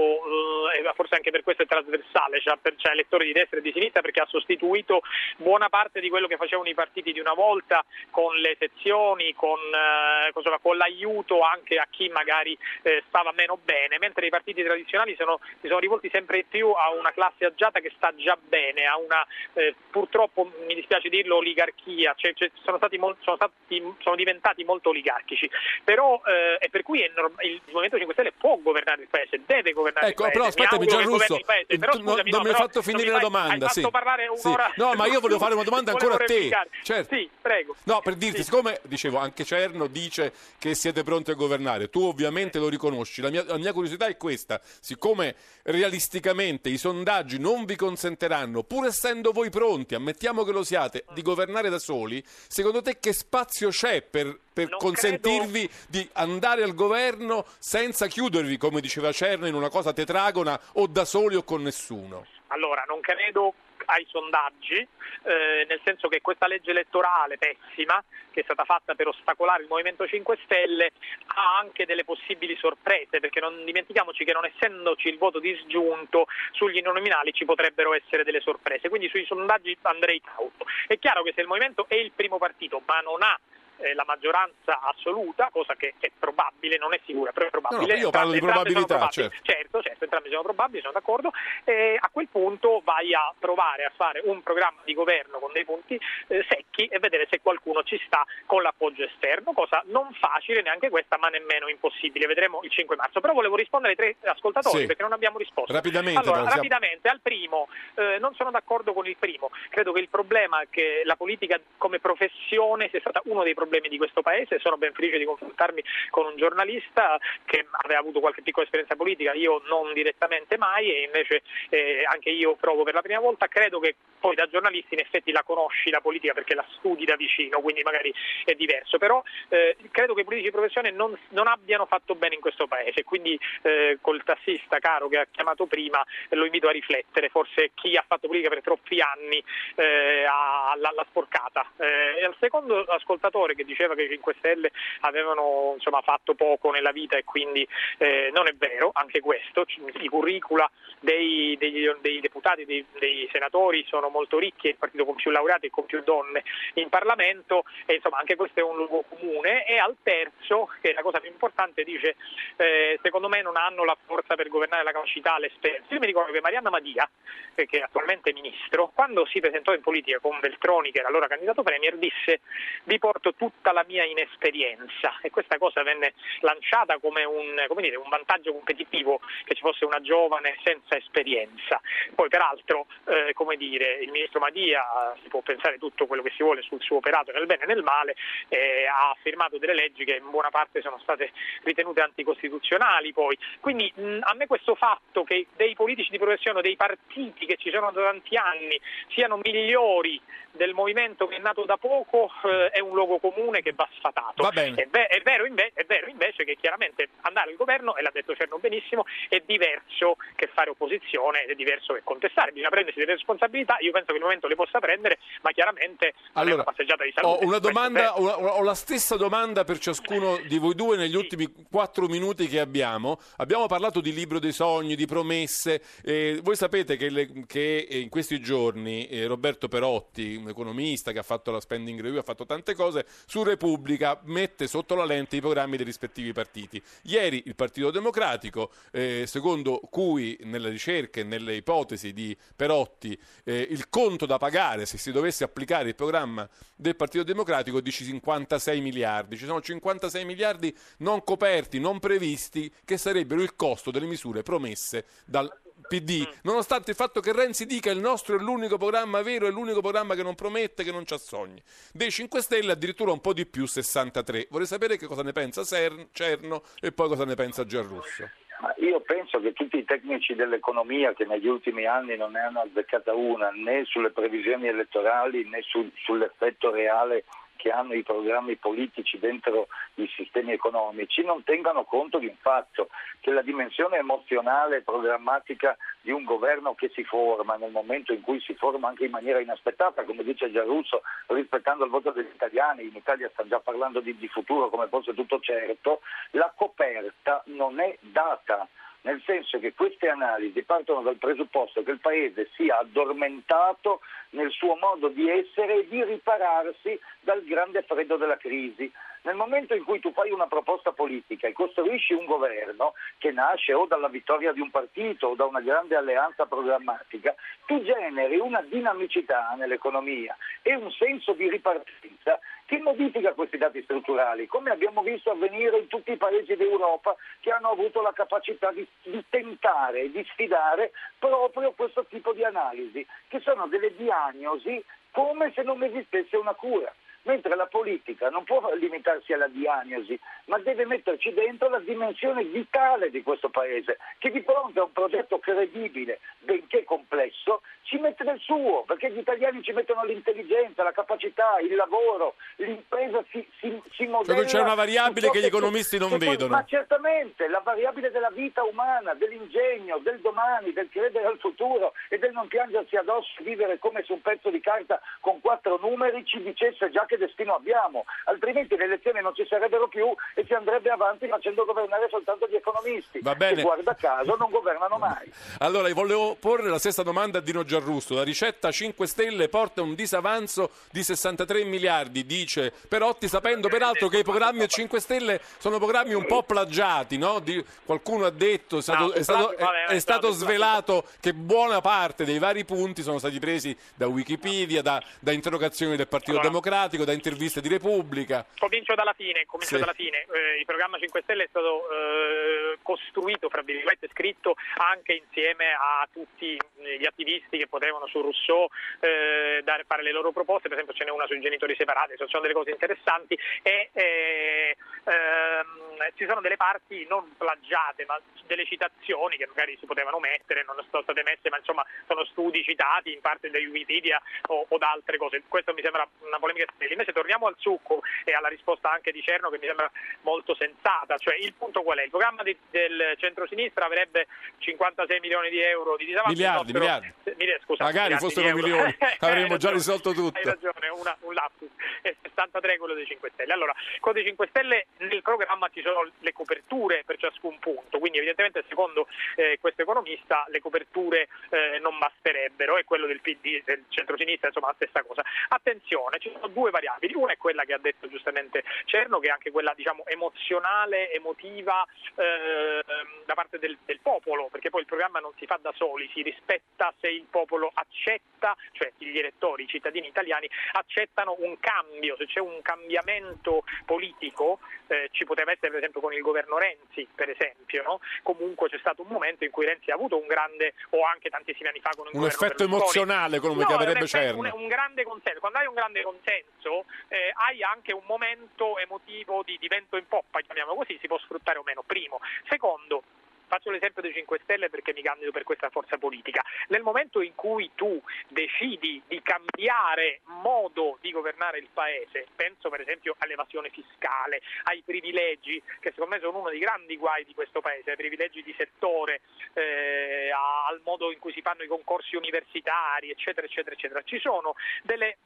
eh, forse anche per questo è trasversale, cioè, per, cioè elettori di destra e di sinistra, perché ha sostituito buona parte di quello che facevano i partiti di una volta con le sezioni, con, eh, con l'aiuto anche a chi magari eh, stava meno bene, mentre i partiti tradizionali sono, si sono rivolti sempre più a una classe agiata che sta già bene, a una eh, purtroppo mi dispiace dirlo oligarchia, cioè, cioè, sono, stati sono, stati, sono, diventati molto oligarchici, però eh, e per cui norm- il Movimento 5 Stelle può governare il paese, deve governare
ecco,
il paese.
Però aspettami Gianrusso,
paese, però, scusami,
non,
no,
mi hai fatto finire la domanda. Sì. Sì. No, ma io volevo fare una domanda ancora a te.
Certo. Sì, prego.
No, per dirti,
sì.
siccome dicevo anche Cerno dice che siete pronti a governare, tu ovviamente lo riconosci. La mia, la mia curiosità è questa: siccome realisticamente i sondaggi non vi consentiranno, pur essendo voi pronti, ammettiamo che lo siate, di governare da soli, secondo te che spazio c'è per, per consentirvi
credo...
di andare al governo senza chiudervi, come diceva Cerno, in una cosa tetragona o da soli o con nessuno?
Allora, non credo ai sondaggi, eh, nel senso che questa legge elettorale pessima, che è stata fatta per ostacolare il Movimento 5 Stelle, ha anche delle possibili sorprese, perché non dimentichiamoci che non essendoci il voto disgiunto sugli nominali ci potrebbero essere delle sorprese, quindi sui sondaggi andrei cauto. È chiaro che se il Movimento è il primo partito ma non ha eh, la maggioranza assoluta, cosa che è probabile, non è sicura, però è probabile.
No, io parlo di probabilità, certo.
certo. certo, entrambi sono probabili, sono d'accordo. E a quel punto vai a provare a fare un programma di governo con dei punti eh, secchi e vedere se qualcuno ci sta con l'appoggio esterno, cosa non facile neanche questa, ma nemmeno impossibile. Vedremo il 5 marzo. Però volevo rispondere ai tre ascoltatori
sì.
perché non abbiamo risposto.
Rapidamente,
allora,
siamo...
rapidamente al primo, eh, non sono d'accordo con il primo. Credo che il problema è che la politica come professione sia stata uno dei problemi problemi di questo paese. Sono ben felice di confrontarmi con un giornalista che aveva avuto qualche piccola esperienza politica, io non direttamente mai e invece eh, anche io provo per la prima volta. Credo che poi da giornalisti in effetti la conosci la politica perché la studi da vicino, quindi magari è diverso, però eh, credo che i politici di professione non, non, abbiano fatto bene in questo paese, quindi eh, col tassista caro che ha chiamato prima lo invito a riflettere, forse chi ha fatto politica per troppi anni eh, ha, l'ha, l'ha sporcata. Eh, e al secondo ascoltatore che diceva che i 5 Stelle avevano insomma, fatto poco nella vita e quindi eh, non è vero, anche questo, i curricula dei, dei, dei deputati, dei, dei, senatori sono molto ricchi, è il partito con più laureati e con più donne in Parlamento e insomma anche questo è un luogo comune e al terzo, che è la cosa più importante, dice eh, secondo me non hanno la forza per governare la capacità, l'esperienza. Io mi ricordo che Marianna Madia, che è attualmente ministro, quando si presentò in politica con Veltroni, che era allora candidato premier, disse vi porto tutta la mia inesperienza e questa cosa venne lanciata come un, come dire, un vantaggio competitivo che ci fosse una giovane senza esperienza. Poi peraltro, eh, come dire, il ministro Madia si può pensare tutto quello che si vuole sul suo operato nel bene e nel male, eh, ha firmato delle leggi che in buona parte sono state ritenute anticostituzionali poi. Quindi mh, a me questo fatto che dei politici di professione, dei partiti che ci sono da tanti anni siano migliori del movimento che è nato da poco eh, è un luogo comune che va sfatato.
Va.
È, ve- è, vero inve- è, vero invece che chiaramente andare al governo, e l'ha detto Cerno benissimo, è diverso che fare opposizione ed è diverso che contestare. Bisogna prendersi delle responsabilità. Io penso che il momento le possa prendere, ma chiaramente
allora,
una passeggiata di salute.
Ho, una domanda, ho, la stessa domanda per ciascuno di voi due negli
Sì.
ultimi quattro minuti che abbiamo. Abbiamo parlato di libro dei sogni, di promesse. Eh, voi sapete che, le- che in questi giorni eh, Roberto Perotti, un economista che ha fatto la spending review, ha fatto tante cose, su Repubblica mette sotto la lente i programmi dei rispettivi partiti. Ieri il Partito Democratico, eh, secondo cui nelle ricerche nelle ipotesi di Perotti eh, il conto da pagare se si dovesse applicare il programma del Partito Democratico di 56 miliardi. Ci sono 56 miliardi non coperti, non previsti, che sarebbero il costo delle misure promesse dal PD, nonostante il fatto che Renzi dica il nostro è l'unico programma vero, è l'unico programma che non promette, che non c'ha sogni. Dei 5 Stelle addirittura un po' di più, 63. Vorrei sapere che cosa ne pensa Cerno e poi cosa ne pensa Gianrusso.
Ma Io penso che tutti i tecnici dell'economia che negli ultimi anni non ne hanno azzeccata una né sulle previsioni elettorali né sul- sull'effetto reale che hanno i programmi politici dentro i sistemi economici non tengano conto di un fatto, che la dimensione emozionale e programmatica di un governo che si forma nel momento in cui si forma anche in maniera inaspettata, come dice Giarrusso, rispettando il voto degli italiani, in Italia stanno già parlando di, di futuro come fosse tutto certo, la coperta non è data nel senso che queste analisi partono dal presupposto che il Paese sia addormentato nel suo modo di essere e di ripararsi dal grande freddo della crisi. Nel momento in cui tu fai una proposta politica e costruisci un governo che nasce o dalla vittoria di un partito o da una grande alleanza programmatica, tu generi una dinamicità nell'economia e un senso di ripartenza che modifica questi dati strutturali, come abbiamo visto avvenire in tutti i paesi d'Europa che hanno avuto la capacità di, di tentare e di sfidare proprio questo tipo di analisi, che sono delle diagnosi come se non esistesse una cura mentre la politica non può limitarsi alla diagnosi, ma deve metterci dentro la dimensione vitale di questo Paese, che di fronte a un progetto credibile, benché complesso, ci mette del suo, perché gli italiani ci mettono l'intelligenza, la capacità, il lavoro, l'impresa si, si, si modella...
Cioè c'è una variabile che gli economisti non vedono.
Ma certamente, la variabile della vita umana, dell'ingegno, del domani, del credere al futuro e del non piangersi addosso vivere come su un pezzo di carta con quattro numeri ci dicesse già che destino abbiamo, altrimenti le elezioni non ci sarebbero più e si andrebbe avanti facendo governare soltanto gli economisti,
Va bene.
che guarda caso non governano mai.
Allora, volevo porre la stessa domanda a Dino Giarrusto. La ricetta 5 Stelle porta un disavanzo di 63 miliardi, dice Perotti, sapendo peraltro che i programmi a 5 Stelle sono programmi un po' plagiati, no? Di- qualcuno ha detto, è stato,
No,
è stato- è- stato
stato-
svelato che buona parte dei vari punti sono stati presi da Wikipedia, da, da interrogazioni del Partito
Allora.
Democratico, da interviste di Repubblica.
Comincio dalla fine, comincio
Sì.
dalla fine. Eh, il programma 5 Stelle è stato eh, costruito, fra virgolette, scritto anche insieme a tutti gli attivisti che potevano su Rousseau eh, dare, fare le loro proposte, per esempio ce n'è una sui genitori separati, sono delle cose interessanti e eh, ehm, ci sono delle parti non plagiate, ma delle citazioni che magari si potevano mettere, non sono state messe, ma insomma sono studi citati in parte da Wikipedia o, o da altre cose. Questo mi sembra una polemica. Invece torniamo al succo e alla risposta anche di Cerno che mi sembra molto sensata. Cioè il punto qual è? Il programma di- del centrosinistra avrebbe 56 milioni di euro di disavanzo.
Miliardi,
il nostro-
miliardi.
eh, mili- scusa,
Magari fossero milioni, (laughs) avremmo
Hai
già risolto tutto.
Hai ragione, una- un lapsus. È 63 quello dei 5 Stelle. Allora, quello dei 5 Stelle nel programma ci sono le coperture per ciascun punto, quindi evidentemente secondo eh, questo economista le coperture eh, non basterebbero e quello del PD, del centro-sinistra, insomma la stessa cosa. Attenzione, ci sono due variabili, una è quella che ha detto giustamente Cerno, che è anche quella diciamo emozionale, emotiva eh, da parte del, del popolo, perché poi il programma non si fa da soli, si rispetta se il popolo accetta, cioè gli elettori, i cittadini italiani accettano un cambio, se c'è un cambiamento politico, eh, ci poteva essere per esempio con il governo Renzi, per esempio, no? comunque c'è stato un momento in cui Renzi ha avuto un grande, o anche tantissimi anni fa con
Un
governo
effetto emozionale, come
No,
chiamerebbe
un,
Cerno.
un, un grande consenso. Quando hai un grande consenso eh, hai anche un momento emotivo di, di vento in poppa, chiamiamolo così, si può sfruttare o meno. Primo. Secondo, Faccio l'esempio dei 5 Stelle perché mi candido per questa forza politica. Nel momento in cui tu decidi di cambiare modo di governare il paese, penso per esempio all'evasione fiscale, ai privilegi, che secondo me sono uno dei grandi guai di questo paese, ai privilegi di settore, eh, al modo in cui si fanno i concorsi universitari, eccetera, eccetera, eccetera. Ci sono delle.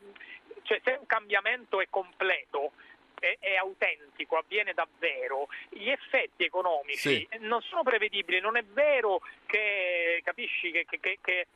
Cioè, se un cambiamento è completo, è, è autentico, avviene davvero, gli effetti economici
Sì.
non sono prevedibili, non è vero che capisci che, che- che- che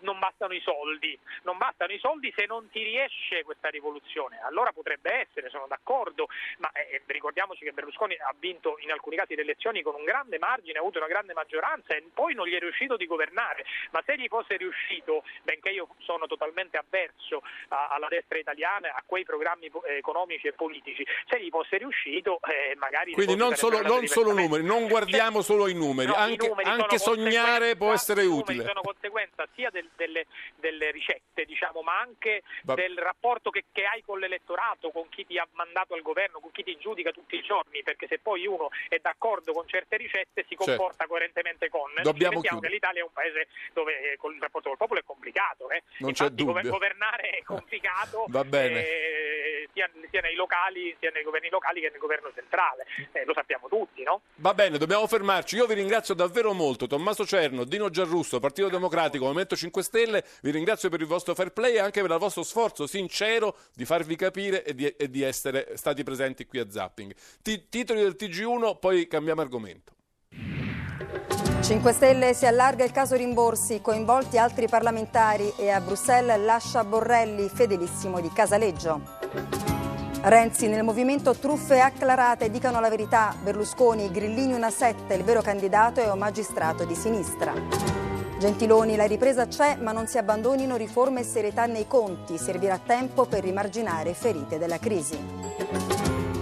non bastano i soldi, non bastano i soldi se non ti riesce questa rivoluzione, allora potrebbe essere, sono d'accordo, ma eh, ricordiamoci che Berlusconi ha vinto in alcuni casi le elezioni con un grande margine, ha avuto una grande maggioranza e poi non gli è riuscito di governare, ma se gli fosse riuscito, benché io sono totalmente avverso alla destra italiana, a quei programmi eh, economici e politici, se gli fosse riuscito eh, magari...
Quindi non solo, non solo numeri, non guardiamo solo i numeri,
No, i
anche,
numeri
anche sognare può essere
i numeri
utile.
sono conseguenza sia del- delle, delle ricette, diciamo, ma anche
Va-
del rapporto che, che hai con l'elettorato, con chi ti ha mandato al governo, con chi ti giudica tutti i giorni, perché se poi uno è d'accordo con certe ricette si
Certo.
comporta coerentemente con.
Dobbiamo
che l'Italia è un paese dove eh, il rapporto col popolo è complicato. eh.
Non c'è
Infatti, gove-
dubbio.
governare è complicato.
Va bene.
eh, sia, sia, nei locali, sia nei governi locali che nel governo centrale, eh, lo sappiamo tutti, no?
Va bene, dobbiamo fermarci. Io vi ringrazio davvero molto, Tommaso Cerno, Dino Giarrusso, Partito Democratico, Movimento 5 Stelle, vi ringrazio per il vostro fair play e anche per il vostro sforzo sincero di farvi capire e di, e di essere stati presenti qui a Zapping. T- titoli del TG1, poi cambiamo argomento.
5 Stelle si allarga il caso rimborsi, coinvolti altri parlamentari e a Bruxelles lascia Borrelli, fedelissimo di Casaleggio. Renzi nel movimento truffe acclarate, dicano la verità, Berlusconi, Grillini una sette, il vero candidato è un magistrato di sinistra. Gentiloni, la ripresa c'è, ma non si abbandonino riforme e serietà nei conti, servirà tempo per rimarginare ferite della crisi.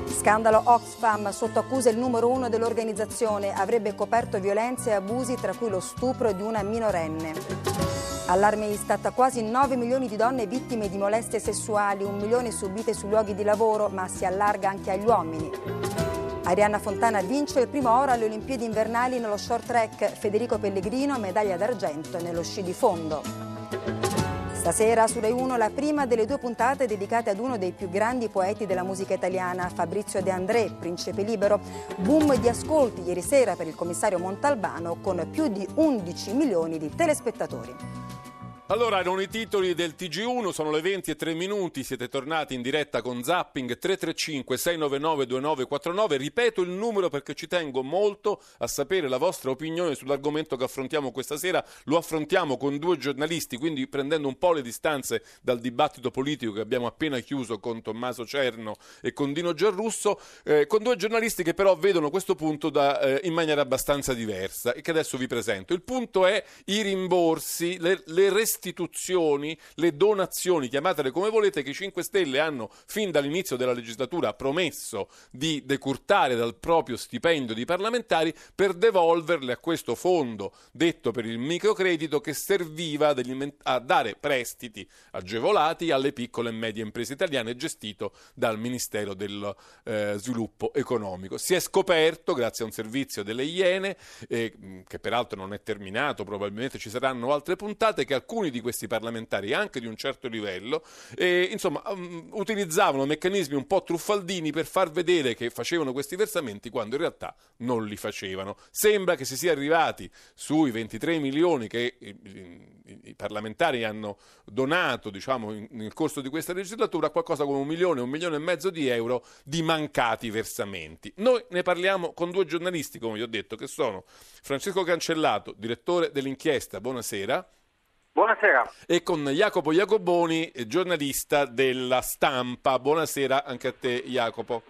Scandalo Oxfam, sotto accusa il numero uno dell'organizzazione, avrebbe coperto violenze e abusi tra cui lo stupro di una minorenne. Allarme Istat, quasi 9 milioni di donne vittime di molestie sessuali, un milione subite sui luoghi di lavoro, ma si allarga anche agli uomini. Arianna Fontana vince il primo oro alle Olimpiadi invernali nello short track, Federico Pellegrino medaglia d'argento nello sci di fondo. Stasera su Rai 1 la prima delle due puntate dedicate ad uno dei più grandi poeti della musica italiana, Fabrizio De André, Principe Libero. Boom di ascolti ieri sera per il commissario Montalbano con più di 11 milioni di telespettatori.
Allora, erano i titoli del TG1, sono le 20 e 3 minuti, siete tornati in diretta con Zapping 335-699-2949, ripeto il numero perché ci tengo molto a sapere la vostra opinione sull'argomento che affrontiamo questa sera, lo affrontiamo con due giornalisti, quindi prendendo un po' le distanze dal dibattito politico che abbiamo appena chiuso con Tommaso Cerno e con Dino Giarrusso, eh, con due giornalisti che però vedono questo punto da, eh, in maniera abbastanza diversa e che adesso vi presento. Il punto è i rimborsi, le, le restrizioni restituzioni, le donazioni, chiamatele come volete, che i 5 Stelle hanno fin dall'inizio della legislatura promesso di decurtare dal proprio stipendio di parlamentari per devolverle a questo fondo detto per il microcredito che serviva a dare prestiti agevolati alle piccole e medie imprese italiane gestito dal Ministero del eh, Sviluppo Economico. Si è scoperto, grazie a un servizio delle Iene, eh, che peraltro non è terminato, probabilmente ci saranno altre puntate, che alcuni alcuni di questi parlamentari, anche di un certo livello, e, insomma, um, utilizzavano meccanismi un po' truffaldini per far vedere che facevano questi versamenti quando in realtà non li facevano. Sembra che si sia arrivati sui 23 milioni che i, parlamentari hanno donato diciamo, nel corso di questa legislatura, qualcosa come un milione, un milione e mezzo di euro di mancati versamenti. Noi ne parliamo con due giornalisti, come vi ho detto, che sono Francesco Cancellato, direttore dell'inchiesta. Buonasera.
Buonasera.
E con Jacopo Jacoboni, giornalista della stampa. Buonasera anche a te Jacopo.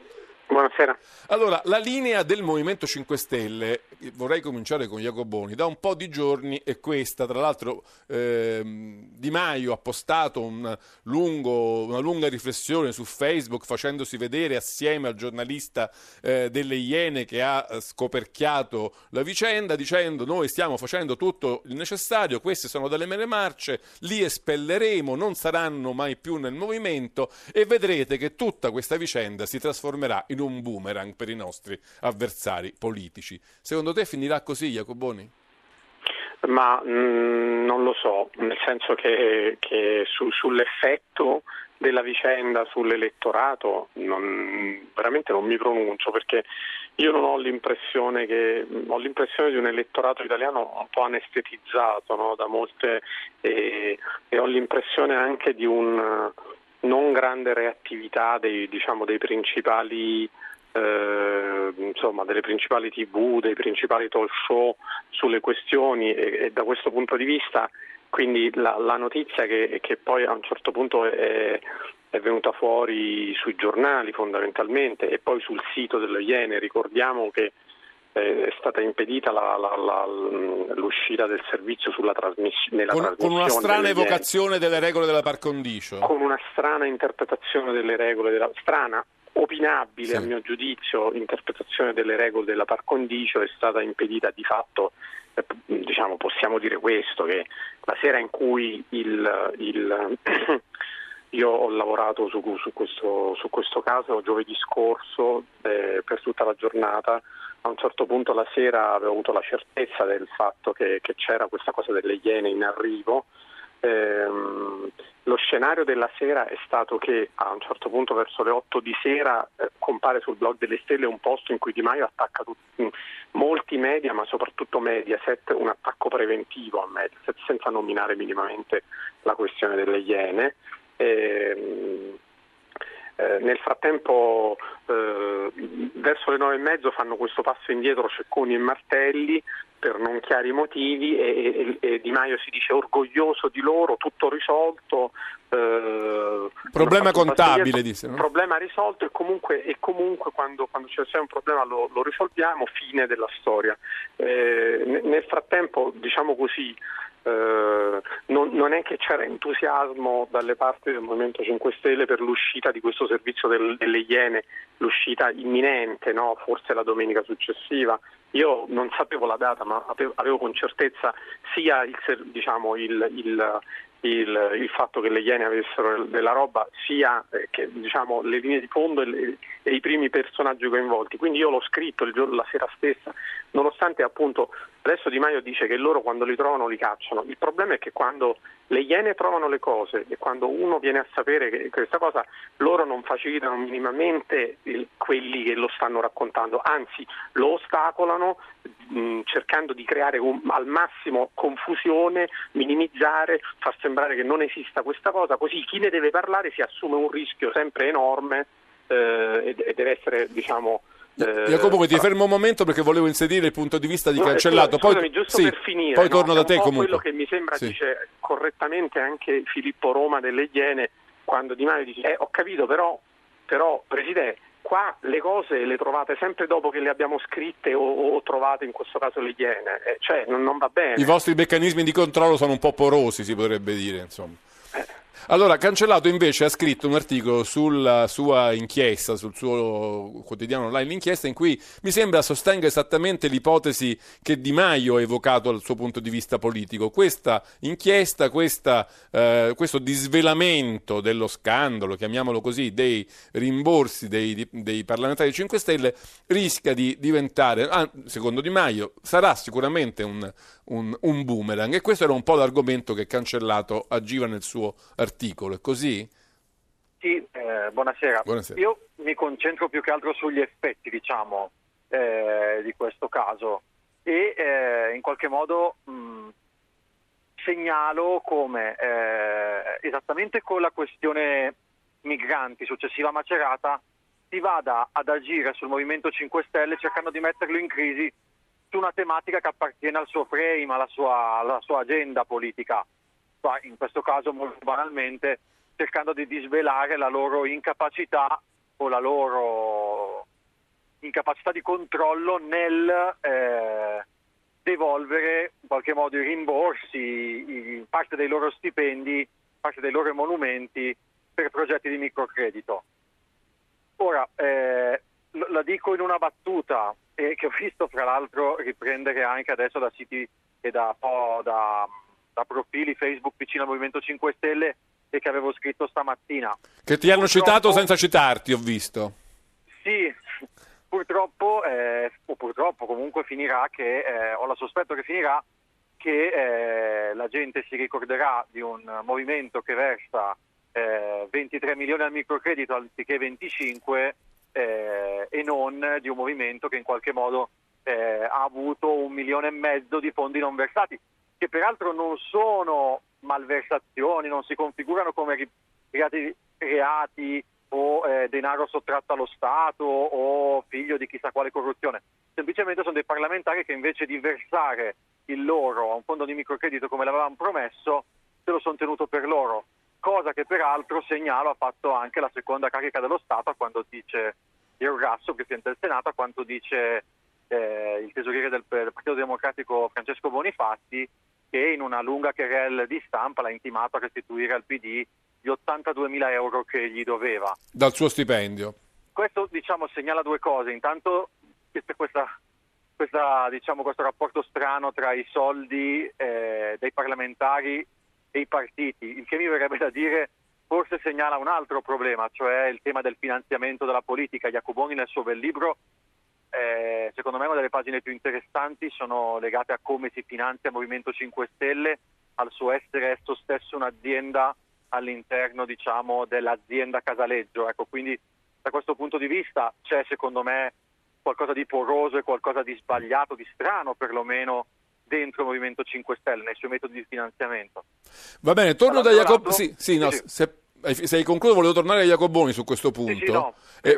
Buonasera.
Allora, la linea del Movimento 5 Stelle, vorrei cominciare con Jacoboni, da un po' di giorni è questa, tra l'altro ehm, Di Maio ha postato un lungo, una lunga riflessione su Facebook facendosi vedere assieme al giornalista eh, delle Iene che ha scoperchiato la vicenda dicendo noi stiamo facendo tutto il necessario, queste sono delle mele marce, li espelleremo, non saranno mai più nel movimento e vedrete che tutta questa vicenda si trasformerà in in un boomerang per i nostri avversari politici. Secondo te finirà così, Jacoboni?
Ma mh, mm, non lo so, nel senso che, che su, sull'effetto della vicenda sull'elettorato non, veramente non mi pronuncio perché io non ho l'impressione che ho l'impressione di un elettorato italiano un po' anestetizzato no, da molte e, e ho l'impressione anche di un non grande reattività dei, diciamo, dei principali eh, insomma, delle principali tv, dei principali talk show sulle questioni e, e da questo punto di vista quindi la, la notizia che, che, poi a un certo punto è, è, venuta fuori sui giornali fondamentalmente e poi sul sito dello Iene, ricordiamo che è stata impedita la, la, la, l'uscita del servizio sulla trasmiss- nella
con,
trasmissione.
Con una strana evocazione delle regole della par condicio.
Con una strana interpretazione delle regole della strana opinabile sì. a mio giudizio interpretazione delle regole della par condicio è stata impedita di fatto eh, diciamo possiamo dire questo che la sera in cui il, il (clears throat) io ho lavorato su, su, questo, su questo, caso giovedì scorso eh, per tutta la giornata a un certo punto la sera avevo avuto la certezza del fatto che, che c'era questa cosa delle Iene in arrivo. Ehm, lo scenario della sera è stato che a un certo punto verso le 8 di sera eh, compare sul blog delle stelle un posto in cui Di Maio attacca tutti, molti media, ma soprattutto Mediaset, un attacco preventivo a Mediaset senza nominare minimamente la questione delle Iene. Eh, eh, nel frattempo eh, verso le nove e mezzo fanno questo passo indietro Cecconi e Martelli per non chiari motivi e, e, e, Di Maio si dice orgoglioso di loro, tutto risolto.
Eh, problema contabile, disse. No?
Problema risolto e comunque, e comunque quando, quando, c'è un problema lo, lo, risolviamo, fine della storia. Eh, nel frattempo, diciamo così, eh, non, non, è che c'era entusiasmo dalle parti del Movimento 5 Stelle per l'uscita di questo servizio del, delle Iene, l'uscita imminente, no? forse la domenica successiva. Io non sapevo la data, ma avevo, avevo con certezza sia il, diciamo, il, il, il, il, fatto che le Iene avessero della roba sia eh, che diciamo, le linee di fondo e, le, e, i primi personaggi coinvolti. Quindi io l'ho scritto il giorno, la sera stessa, nonostante appunto adesso Di Maio dice che loro quando li trovano li cacciano. Il problema è che quando le Iene trovano le cose e quando uno viene a sapere che questa cosa loro non facilitano minimamente quelli che lo stanno raccontando, anzi lo ostacolano mh, cercando di creare un, al massimo confusione, minimizzare, far sembrare che non esista questa cosa, così chi ne deve parlare si assume un rischio sempre enorme eh, e, e deve essere diciamo
eh, Jacopo, ti fermo un momento perché volevo inserire il punto di vista di
no,
Cancellato.
Poi, scusami, giusto
sì,
per finire,
poi
no,
torno da te comunque.
quello che mi sembra sì. dice correttamente anche Filippo Roma delle Iene quando Di Maio dice eh, ho capito però, però Presidente qua le cose le trovate sempre dopo che le abbiamo scritte o, o trovate in questo caso le Iene, eh, cioè non, non, va bene.
I vostri meccanismi di controllo sono un po' porosi, si potrebbe dire, insomma. Allora, Cancellato invece ha scritto un articolo sulla sua inchiesta, sul suo quotidiano online l'inchiesta, in cui mi sembra sostenga esattamente l'ipotesi che Di Maio ha evocato dal suo punto di vista politico. Questa inchiesta, questa, eh, questo disvelamento dello scandalo, chiamiamolo così, dei rimborsi dei, dei parlamentari 5 Stelle rischia di diventare, ah, secondo Di Maio, sarà sicuramente un, un, un boomerang e questo era un po' l'argomento che Cancellato agiva nel suo articolo è così?
Sì, eh, buonasera. buonasera. Io mi concentro più che altro sugli effetti, diciamo, eh, di questo caso e eh, in qualche modo mh, segnalo come eh, esattamente con la questione migranti successiva Macerata si vada ad agire sul Movimento 5 Stelle cercando di metterlo in crisi su una tematica che appartiene al suo frame, alla sua, alla sua agenda politica in questo caso molto banalmente cercando di disvelare la loro incapacità o la loro incapacità di controllo nel eh, devolvere in qualche modo i rimborsi, i, parte dei loro stipendi, parte dei loro emolumenti per progetti di microcredito. Ora, eh, la dico in una battuta e che ho visto fra l'altro riprendere anche adesso da siti e da, da da profili Facebook vicino al Movimento 5 Stelle e che avevo scritto stamattina.
Che ti hanno purtroppo, citato senza citarti, ho visto.
Sì, purtroppo, eh, o purtroppo comunque finirà che, eh, ho la sospetto che finirà che eh, la gente si ricorderà di un movimento che versa 23 eh, milioni al microcredito anziché 25 eh, e non di un movimento che in qualche modo eh, ha avuto un milione e mezzo di fondi non versati che peraltro non sono malversazioni, non si configurano come reati, reati o eh, denaro sottratto allo Stato o figlio di chissà quale corruzione. Semplicemente sono dei parlamentari che invece di versare il loro a un fondo di microcredito come l'avevano promesso, se lo sono tenuto per loro. Cosa che peraltro segnalo ha fatto anche la seconda carica dello Stato quando dice Iergasso, Presidente del Senato, a quanto dice eh, il tesoriere del, del Partito Democratico Francesco Bonifatti che in una lunga querel di stampa l'ha intimato a restituire al PD gli 82 mila euro che gli doveva.
Dal suo stipendio.
Questo diciamo, segnala due cose. Intanto questa, questa, diciamo, questo rapporto strano tra i soldi eh, dei parlamentari e i partiti, il che mi verrebbe da dire forse segnala un altro problema, cioè il tema del finanziamento della politica. Iacoboni nel suo bel libro eh, secondo me una delle pagine più interessanti sono legate a come si finanzia il Movimento 5 Stelle, al suo essere esso stesso un'azienda all'interno diciamo, dell'azienda Casaleggio. Ecco, quindi da questo punto di vista c'è secondo me qualcosa di poroso e qualcosa di sbagliato, di strano perlomeno dentro il Movimento 5 Stelle, nei suoi metodi di finanziamento.
Va bene, torno allora, da Jacob... Sì, sì, no, sì. Se, se hai concluso volevo tornare a Jacoboni su questo punto. Sì, sì, no, eh,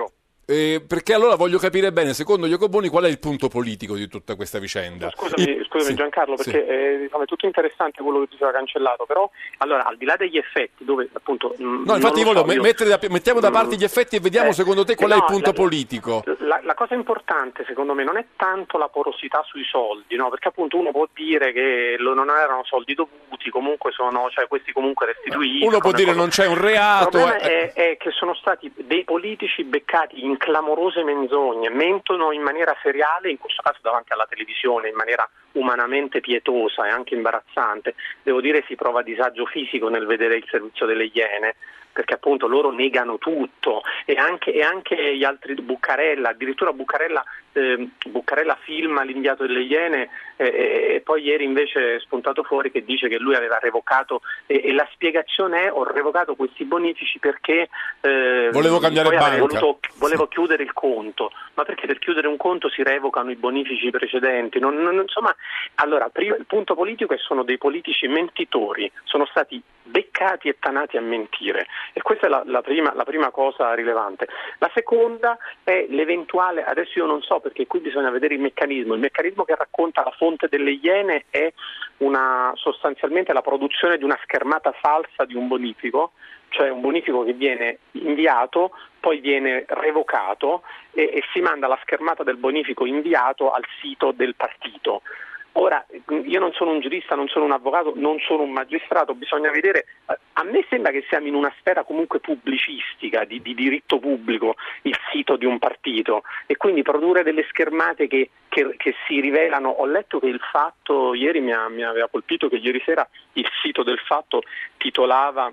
eh, perché allora voglio capire bene, secondo Jacoboni, qual è il punto politico di tutta questa vicenda?
Scusami, I... scusami sì, Giancarlo, perché sì. è, diciamo, è, tutto interessante quello che ti sarà cancellato, però allora al di là degli effetti, dove appunto...
Mm, no, infatti volevo so, io... da, mettiamo da mm. parte gli effetti e vediamo eh, secondo te qual no, è il punto la, politico.
La, la, cosa importante secondo me non è tanto la porosità sui soldi, no? perché appunto uno può dire che lo, non erano soldi dovuti, comunque sono, cioè questi comunque restituiti.
Uno può dire che non c'è un reato.
Il problema eh. è, è che sono stati dei politici beccati in clamorose menzogne mentono in maniera seriale, in questo caso davanti alla televisione, in maniera umanamente pietosa e anche imbarazzante. Devo dire si prova disagio fisico nel vedere il servizio delle Iene perché appunto loro negano tutto e anche, e anche gli altri Buccarella, addirittura Buccarella, eh, Buccarella filma l'inviato delle Iene eh, e poi ieri invece è spuntato fuori che dice che lui aveva revocato e, la spiegazione è ho revocato questi bonifici perché
eh, volevo cambiare banca.
Voluto, volevo chiudere il conto, ma perché per chiudere un conto si revocano i bonifici precedenti? Non, non, insomma, allora prima, il punto politico è che sono dei politici mentitori, sono stati beccati e tanati a mentire e questa è la, la, prima, la, prima, cosa rilevante. La seconda è l'eventuale, adesso io non so perché qui bisogna vedere il meccanismo, il meccanismo che racconta la fonte delle Iene è una, sostanzialmente la produzione di una schermata falsa di un bonifico, cioè un bonifico che viene inviato, poi viene revocato e, e si manda la schermata del bonifico inviato al sito del partito. Ora, io non sono un giurista, non sono un avvocato, non sono un magistrato, bisogna vedere, a me sembra che siamo in una sfera comunque pubblicistica, di, di diritto pubblico, il sito di un partito. E quindi produrre delle schermate che, che, che si rivelano, ho letto che il fatto, ieri mi, ha, mi aveva colpito che ieri sera il sito del fatto titolava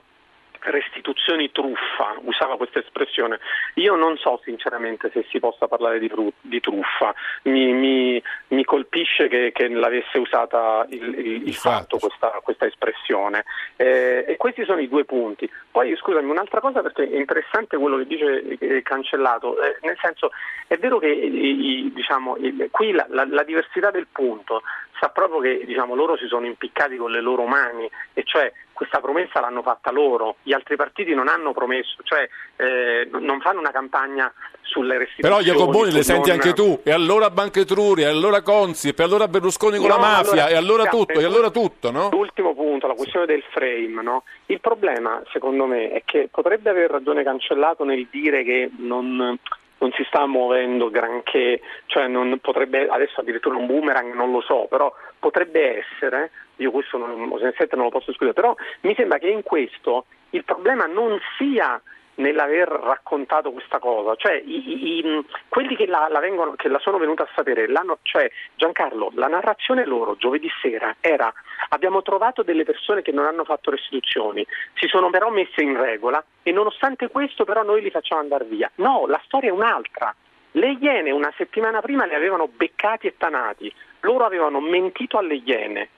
restituzioni truffa, usava questa espressione. Io non so sinceramente se si possa parlare di, di truffa, mi, mi, mi colpisce che, che, l'avesse usata il, il, il fatto, questa, questa espressione. Eh, e questi sono i due punti. Poi scusami, un'altra cosa perché è interessante quello che dice Cancellato, eh, nel senso è vero che i, diciamo, il, qui la, la, la diversità del punto sa proprio che diciamo, loro si sono impiccati con le loro mani e cioè questa promessa l'hanno fatta loro, gli altri partiti non hanno promesso, cioè eh, non fanno una campagna sulle restrizioni.
Però Jacoboni le senti non... anche tu, e allora Banca Etruria, e allora Consi, e allora Berlusconi con no, la mafia, allora, e allora tutto, e allora tutto, no?
L'ultimo punto, la questione del frame, no? Il problema, secondo me, è che potrebbe aver ragione Cancellato nel dire che non non si sta muovendo granché, cioè potrebbe, adesso addirittura un boomerang non lo so, però potrebbe essere, io questo non, non lo posso escludere, però mi sembra che in questo il problema non sia nell'aver raccontato questa cosa, cioè i, i, quelli che la, la, vengono, che la, sono venuti a sapere, cioè Giancarlo, la narrazione loro giovedì sera era abbiamo trovato delle persone che non hanno fatto restituzioni, si sono però messe in regola e nonostante questo però noi li facciamo andare via. No, la storia è un'altra. Le Iene una settimana prima li avevano beccati e tanati, loro avevano mentito alle Iene,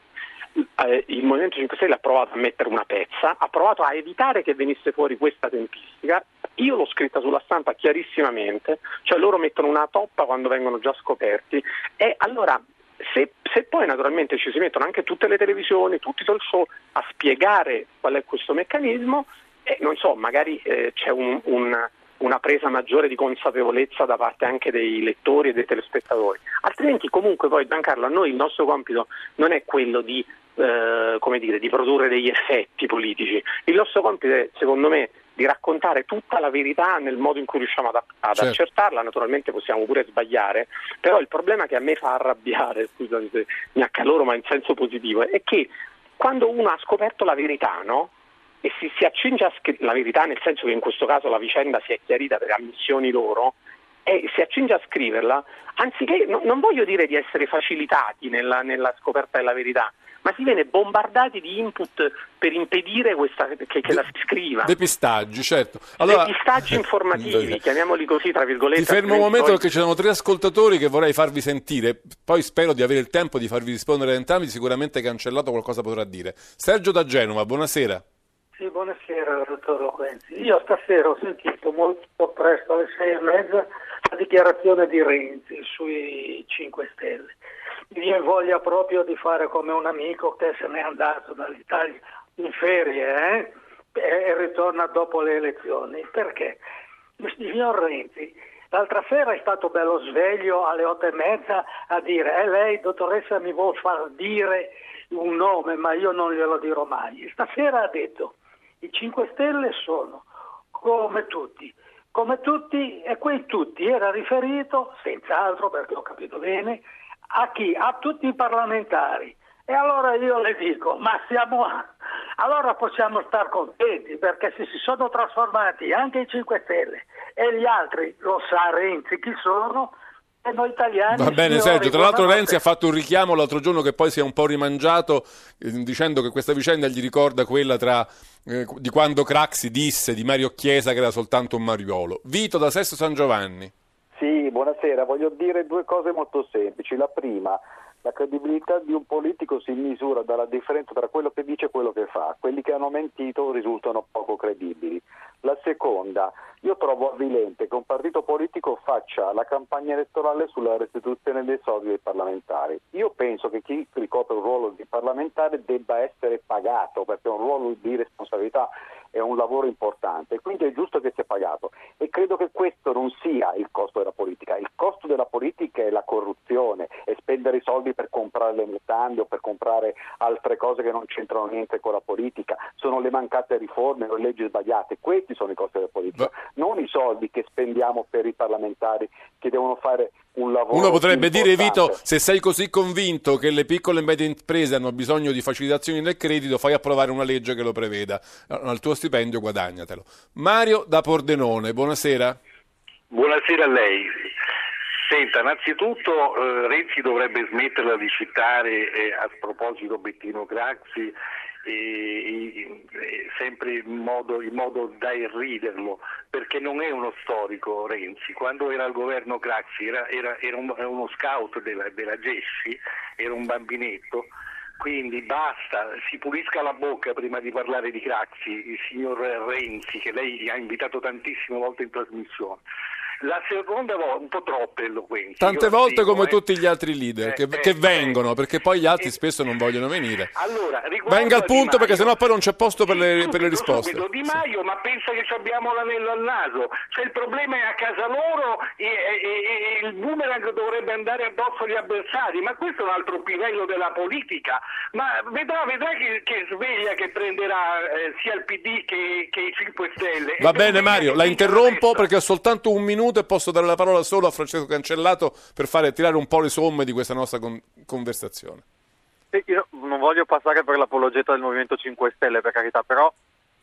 il Movimento 5 Stelle ha provato a mettere una pezza, ha provato a evitare che venisse fuori questa tempistica. Io l'ho scritta sulla stampa chiarissimamente, cioè loro mettono una toppa quando vengono già scoperti e allora se, se, poi naturalmente ci si mettono anche tutte le televisioni, tutti i talk show a spiegare qual è questo meccanismo, eh, non so, magari eh, c'è un, un, una presa maggiore di consapevolezza da parte anche dei lettori e dei telespettatori. Altrimenti comunque poi Giancarlo, a noi il nostro compito non è quello di eh, come dire, di produrre degli effetti politici. Il nostro compito è, secondo me, di raccontare tutta la verità nel modo in cui riusciamo ad, ad certo. accertarla, naturalmente possiamo pure sbagliare, però il problema che a me fa arrabbiare, scusate se mi accaloro ma in senso positivo, è che quando uno ha scoperto la verità, no? E si, si accinge a scrivere la verità, nel senso che in questo caso la vicenda si è chiarita per ammissioni loro, e si accinge a scriverla, anziché, no, non voglio dire di essere facilitati nella, nella scoperta della verità, ma si viene bombardati di input per impedire questa, che, che la si scriva.
Depistaggi, certo. Allora,
Depistaggi informativi, (laughs) chiamiamoli così, tra virgolette.
Ti fermo un momento poi... perché ci sono tre ascoltatori che vorrei farvi sentire, poi spero di avere il tempo di farvi rispondere ad entrambi, sicuramente cancellato qualcosa potrà dire. Sergio da Genova, buonasera.
Sì, buonasera, dottor Loquenzi. Io stasera ho sentito molto presto alle sei e mezza la dichiarazione di Renzi sui 5 Stelle. Mi viene voglia proprio di fare come un amico che se n'è andato dall'Italia in ferie eh? e ritorna dopo le elezioni. Perché? Il signor Renzi l'altra sera è stato bello sveglio alle otto e mezza a dire eh, lei dottoressa mi vuol far dire un nome ma io non glielo dirò mai. Stasera ha detto i 5 Stelle sono come tutti, come tutti e quei tutti era riferito, senz'altro perché ho capito bene, a chi? A tutti i parlamentari. E allora io le dico, ma siamo... Allora possiamo star contenti perché se si sono trasformati anche i 5 Stelle e gli altri, lo sa Renzi chi sono, e noi italiani...
Va bene Sergio, tra l'altro Renzi ha fatto un richiamo l'altro giorno che poi si è un po' rimangiato eh, dicendo che questa vicenda gli ricorda quella tra, eh, di quando Craxi disse di Mario Chiesa che era soltanto un mariolo. Vito da Sesto San Giovanni.
Sì, buonasera, voglio dire due cose molto semplici. La prima, la credibilità di un politico si misura dalla differenza tra quello che dice e quello che fa. Quelli che hanno mentito risultano poco credibili. La seconda, io trovo avvilente che un partito politico faccia la campagna elettorale sulla restituzione dei soldi dei parlamentari. Io penso che chi ricopre un ruolo di parlamentare debba essere pagato perché è un ruolo di responsabilità è un lavoro importante, quindi è giusto che sia pagato. E credo che questo non sia il costo della politica, il costo della politica è la corruzione, è spendere i soldi per comprare le mutande o per comprare altre cose che non c'entrano niente con la politica, sono le mancate riforme o le leggi sbagliate, questi sono i costi della politica, non i soldi che spendiamo per i parlamentari che devono fare un lavoro.
Uno potrebbe
importante.
dire, Vito, se sei così convinto che le piccole e medie imprese hanno bisogno di facilitazioni del credito, fai approvare una legge che lo preveda. Al tuo stipendio guadagnatelo. Mario da Pordenone, buonasera.
Buonasera a lei. Senta, innanzitutto eh, Renzi dovrebbe smetterla di citare eh, a proposito Bettino Craxi e, e, sempre in modo, in modo, da irriderlo, perché non è uno storico Renzi, quando era al governo Craxi era, era, era un, uno scout della, della Gessi, era un bambinetto, quindi basta, si pulisca la bocca prima di parlare di Craxi, il signor Renzi, che lei ha invitato tantissime volte in trasmissione. La seconda volta, un po' troppo eloquenti.
Tante
Io
volte
dico,
come
eh.
tutti gli altri leader
Eh,
che,
eh,
che
eh.
vengono, perché poi gli altri spesso non vogliono venire.
Allora,
Venga al punto
Di
perché
Maio-
sennò poi non c'è posto per le, per le risposte.
subito. Di Maio, ma pensa che ci abbiamo l'anello al naso. Cioè il problema è a casa loro e, e- e- e il boomerang dovrebbe andare addosso agli avversari, ma questo è un altro livello della politica. Ma vedrà, vedrà che, che sveglia che prenderà eh, sia il PD che, che i 5 Stelle.
Va bene Mario, la interrompo perché ho soltanto un minuto e posso dare la parola solo a Francesco Cancellato per fare tirare un po' le somme di questa nostra con- conversazione.
Io non voglio passare per l'apologeta del Movimento 5 Stelle, per carità, però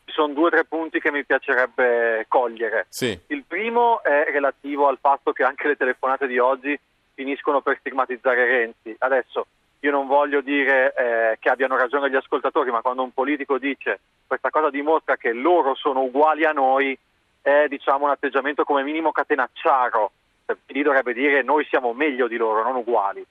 ci sono due o tre punti che mi piacerebbe cogliere.
Sì.
Il primo è relativo al fatto che anche le telefonate di oggi finiscono per stigmatizzare Renzi. Adesso io non voglio dire eh, che abbiano ragione gli ascoltatori, ma quando un politico dice questa cosa dimostra che loro sono uguali a noi, è diciamo un atteggiamento come minimo catenacciaro. PD dovrebbe dire noi siamo meglio di loro, non uguali.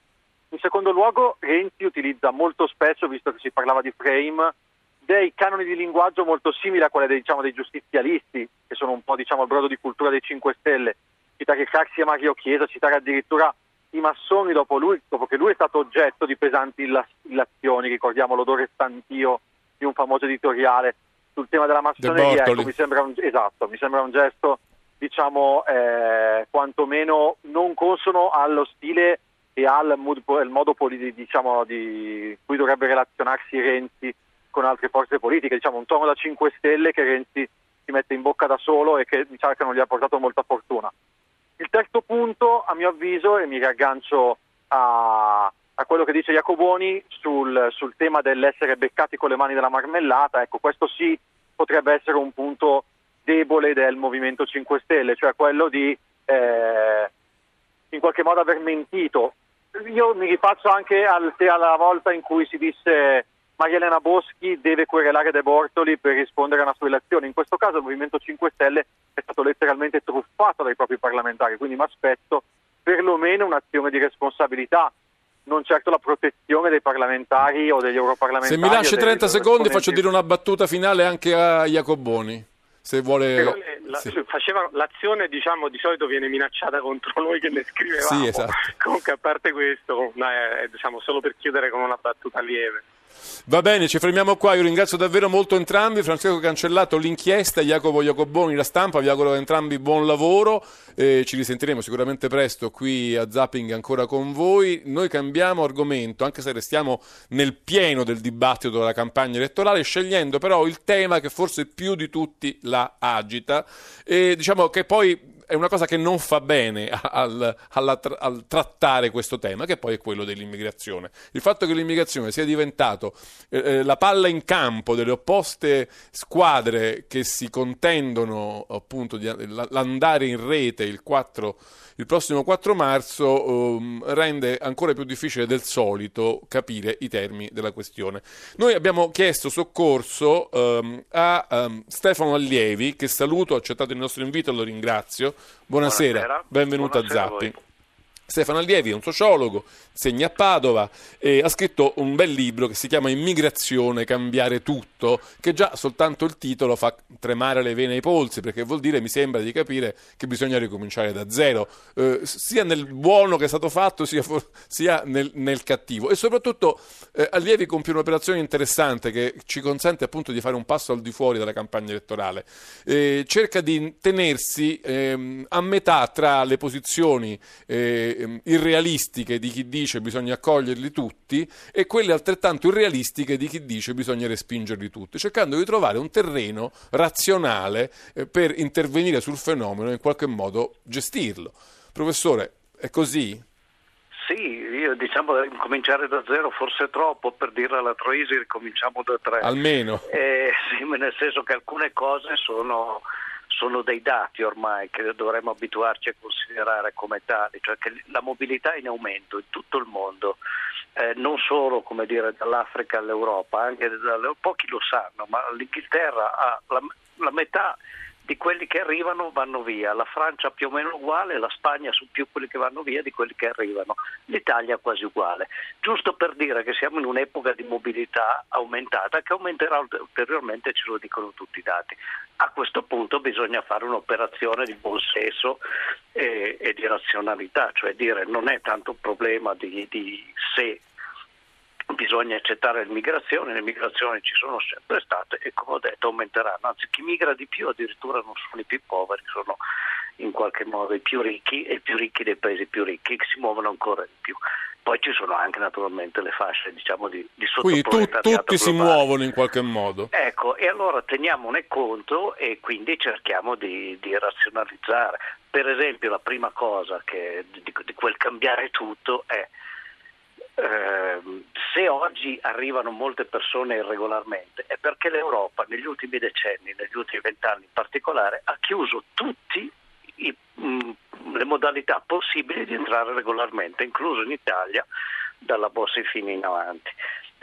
In secondo luogo, Renzi utilizza molto spesso, visto che si parlava di frame, dei canoni di linguaggio molto simili a quelli dei, diciamo, dei giustizialisti, che sono un po' diciamo, il brodo di cultura dei 5 Stelle. Citare Craxi e Mario Chiesa, citare addirittura i massoni dopo, lui, dopo che lui è stato oggetto di pesanti illa- illazioni, ricordiamo l'odore stantio di un famoso editoriale sul tema della massoneria, ecco, mi sembra un, esatto, mi sembra un gesto diciamo eh, quantomeno non consono allo stile e al mood- modo poli- diciamo, di cui dovrebbe relazionarsi Renzi con altre forze politiche, diciamo un tono da 5 stelle che Renzi si mette in bocca da solo e che diciamo che non gli ha portato molta fortuna. Il terzo punto, a mio avviso, e mi riaggancio a, a quello che dice Jacoboni sul, sul tema dell'essere beccati con le mani della marmellata, ecco, questo sì potrebbe essere un punto debole del Movimento 5 Stelle, cioè quello di eh, in qualche modo aver mentito. Io mi rifaccio anche al, alla volta in cui si disse Maria Elena Boschi deve querelare De Bortoli per rispondere a una sua elezione. In questo caso il Movimento 5 Stelle è stato letteralmente truffato dai propri parlamentari, quindi mi aspetto perlomeno un'azione di responsabilità non certo la protezione dei parlamentari o degli europarlamentari.
Se mi lasci 30 secondi faccio dire una battuta finale anche a Jacoboni. Se vuole...
La,
sì.
faceva, l'azione diciamo di solito viene minacciata contro noi che ne scrivevamo
Sì, esatto.
comunque a parte questo no, è, diciamo solo per chiudere con una battuta lieve
Va bene, ci fermiamo qua. Io ringrazio davvero molto entrambi. Francesco Cancellato, l'inchiesta, Jacopo Jacoboni, la stampa. Vi auguro a entrambi buon lavoro. Eh, ci risentiremo sicuramente presto qui a Zapping ancora con voi. Noi cambiamo argomento, anche se restiamo nel pieno del dibattito della campagna elettorale, scegliendo però il tema che forse più di tutti la agita. E diciamo che poi è una cosa che non fa bene al, alla, al, trattare questo tema, che poi è quello dell'immigrazione. Il fatto che l'immigrazione sia diventato eh, la palla in campo delle opposte squadre che si contendono appunto di, l'andare in rete il 4 il prossimo 4 marzo um, rende ancora più difficile del solito capire i termini della questione. Noi abbiamo chiesto soccorso um, a um, Stefano Allievi, che saluto, ha accettato il nostro invito e lo ringrazio. Buonasera,
Buonasera.
benvenuto
Buonasera
a
a
Zappi. Stefano Allievi è un sociologo, segna a Padova e ha scritto un bel libro che si chiama Immigrazione, cambiare tutto, che già soltanto il titolo fa tremare le vene ai polsi, perché vuol dire, mi sembra di capire, che bisogna ricominciare da zero, eh, sia nel buono che è stato fatto, sia, for- sia nel, nel, cattivo. E soprattutto eh, Allievi compie un'operazione interessante che ci consente appunto di fare un passo al di fuori dalla campagna elettorale. Eh, cerca di tenersi ehm, a metà tra le posizioni eh, irrealistiche di chi dice bisogna accoglierli tutti e quelle altrettanto irrealistiche di chi dice bisogna respingerli tutti, cercando di trovare un terreno razionale eh, per intervenire sul fenomeno e in qualche modo gestirlo. Professore, è così?
Sì, io diciamo cominciare da zero forse è troppo, per dire alla Troisi ricominciamo da tre.
Almeno.
Eh, sì, nel senso che alcune cose sono sono dei dati ormai che dovremmo abituarci a considerare come tali, cioè che la mobilità è in aumento in tutto il mondo, eh, non solo dire, dall'Africa all'Europa, anche dalle, pochi lo sanno, ma l'Inghilterra ha la, la metà di quelli che arrivano vanno via, la Francia più o meno uguale, la Spagna su più quelli che vanno via di quelli che arrivano, l'Italia quasi uguale. Giusto per dire che siamo in un'epoca di mobilità aumentata che aumenterà ulteriormente, ce lo dicono tutti i dati. A questo punto bisogna fare un'operazione di buon senso e, e di razionalità, cioè dire non è tanto un problema di, di se bisogna accettare l'immigrazione, le migrazioni ci sono sempre state e come ho detto aumenteranno, anzi chi migra di più addirittura non sono i più poveri, sono in qualche modo i più ricchi e i più ricchi dei paesi più ricchi che si muovono ancora di più. Poi ci sono anche naturalmente le fasce diciamo, di, di
Quindi tu, tutti
globale.
si muovono in qualche modo.
Ecco, e allora teniamone conto e quindi cerchiamo di, di razionalizzare. Per esempio la prima cosa che, di, di quel cambiare tutto è eh, se oggi arrivano molte persone irregolarmente è perché l'Europa negli ultimi decenni, negli ultimi vent'anni in particolare, ha chiuso tutte le modalità possibili di entrare regolarmente, incluso in Italia dalla Bossi fino in avanti.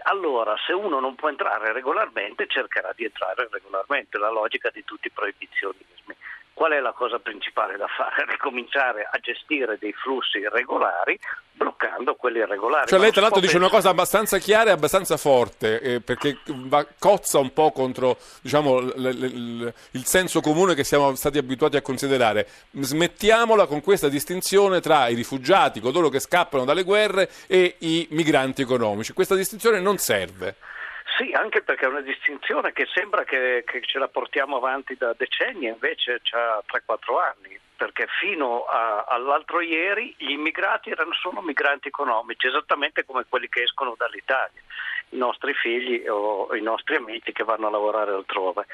Allora, se uno non può entrare regolarmente, cercherà di entrare regolarmente, la logica di tutti i proibizionismi. Qual è la cosa principale da fare? (laughs) Ricominciare a gestire dei flussi regolari bloccando quelli irregolari.
Cioè lei tra l'altro dice una cosa abbastanza chiara e abbastanza forte, eh, perché va, cozza un po' contro diciamo, l- l- l- il senso comune che siamo stati abituati a considerare. Smettiamola con questa distinzione tra i rifugiati, coloro che scappano dalle guerre, e i migranti economici. Questa distinzione non serve.
Sì, anche perché è una distinzione che sembra che, che ce la portiamo avanti da decenni, invece ha 3-4 anni, perché fino a, all'altro ieri gli immigrati erano solo migranti economici, esattamente come quelli che escono dall'Italia, i nostri figli o i nostri amici che vanno a lavorare altrove.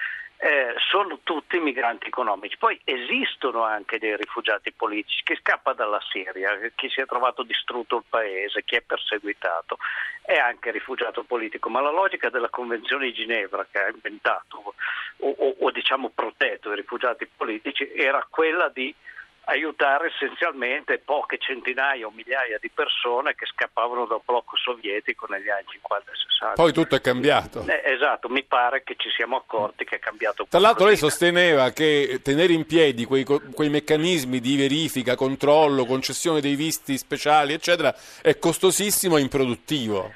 Eh, sono tutti migranti economici. Poi esistono anche dei rifugiati politici, chi scappa dalla Siria, chi si è trovato distrutto il paese, chi è perseguitato, è anche rifugiato politico, ma la logica della Convenzione di Ginevra che ha inventato o, o, o diciamo protetto i rifugiati politici era quella di aiutare essenzialmente poche centinaia o migliaia di persone che scappavano dal blocco sovietico negli anni 50 e 60.
Poi tutto è cambiato.
Eh, esatto, mi pare che ci siamo accorti che è cambiato.
Tra l'altro lei sosteneva che tenere in piedi quei, quei meccanismi di verifica, controllo, concessione dei visti speciali, eccetera, è costosissimo e improduttivo.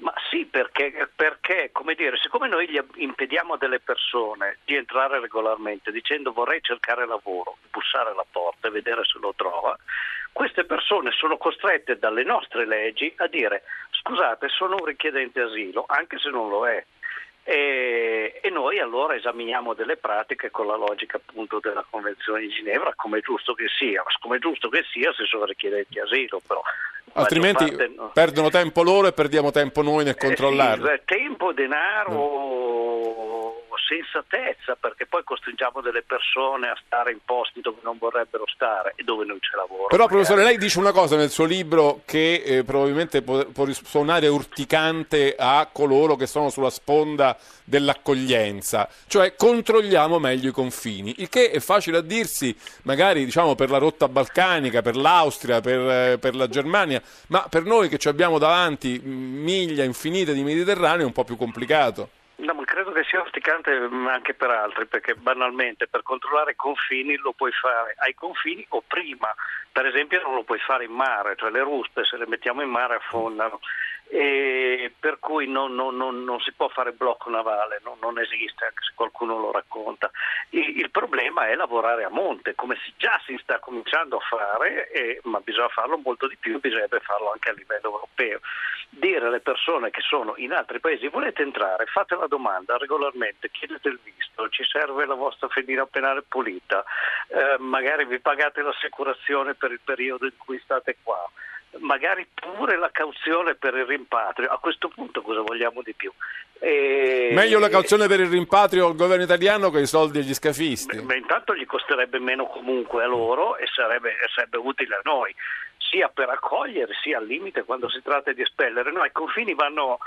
Ma sì, perché, perché, dire, siccome noi gli impediamo a delle persone di entrare regolarmente dicendo vorrei cercare lavoro, bussare alla porta e vedere se lo trova, queste persone sono costrette dalle nostre leggi a dire scusate sono un richiedente asilo, anche se non lo è. E, e, noi allora esaminiamo delle pratiche con la logica appunto della Convenzione di Ginevra, come è giusto che sia, come è giusto che sia se sono richiedenti asilo, però
altrimenti parte, no. perdono tempo loro e perdiamo tempo noi nel controllarlo.
Eh sì, tempo, denaro, sensatezza, perché poi costringiamo delle persone a stare in posti dove non vorrebbero stare e dove non c'è lavoro.
Però, magari. professore, lei dice una cosa nel suo libro che eh, probabilmente può, può suonare urticante a coloro che sono sulla sponda dell'accoglienza, cioè controlliamo meglio i confini, il che è facile a dirsi magari diciamo, per la rotta balcanica, per l'Austria, per, eh, per la Germania, ma per noi che ci abbiamo davanti miglia infinite di Mediterraneo è un po' più complicato.
No, credo che sia urticante mm, anche per altri, perché banalmente per controllare i confini lo puoi fare ai confini o prima, per esempio non lo puoi fare in mare, cioè le ruspe se le mettiamo in mare affondano e per cui non, non, non, non, si può fare blocco navale, non, esiste, anche se qualcuno lo racconta. Il, il, problema è lavorare a monte, come si, già si sta cominciando a fare, e, ma bisogna farlo molto di più, bisognerebbe farlo anche a livello europeo. Dire alle persone che sono in altri paesi volete entrare, fate la domanda regolarmente, chiedete il visto, ci serve la vostra fedina penale pulita, eh, magari vi pagate l'assicurazione per il periodo in cui state qua magari pure la cauzione per il rimpatrio. A questo punto cosa vogliamo di più?
E... Meglio la cauzione per il rimpatrio al governo italiano che i soldi agli scafisti.
Beh, intanto gli costerebbe meno comunque a loro e sarebbe, sarebbe utile a noi, sia per accogliere sia al limite quando si tratta di espellere. No, i confini vanno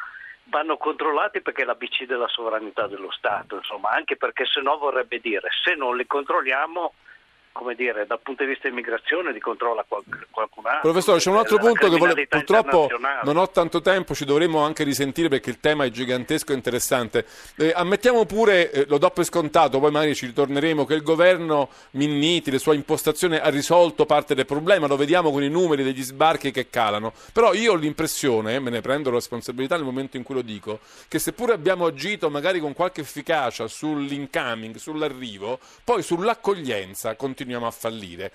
vanno controllati perché è l'ABC della sovranità dello Stato, insomma, anche perché se no vorrebbe dire se non li controlliamo come dire, dal punto di vista dell'immigrazione di controlla qualcun altro.
Professore, c'è un altro punto che volevo, purtroppo non ho tanto tempo, ci dovremmo anche risentire perché il tema è gigantesco e interessante. Eh, ammettiamo pure, eh, lo do per scontato, poi magari ci ritorneremo, che il governo Minniti, le sue impostazioni ha risolto parte del problema, lo vediamo con i numeri degli sbarchi che calano, però io ho l'impressione, me ne prendo la responsabilità nel momento in cui lo dico, che seppure abbiamo agito magari con qualche efficacia sull'incoming, sull'arrivo, poi sull'accoglienza continuiamo continuiamo a fallire.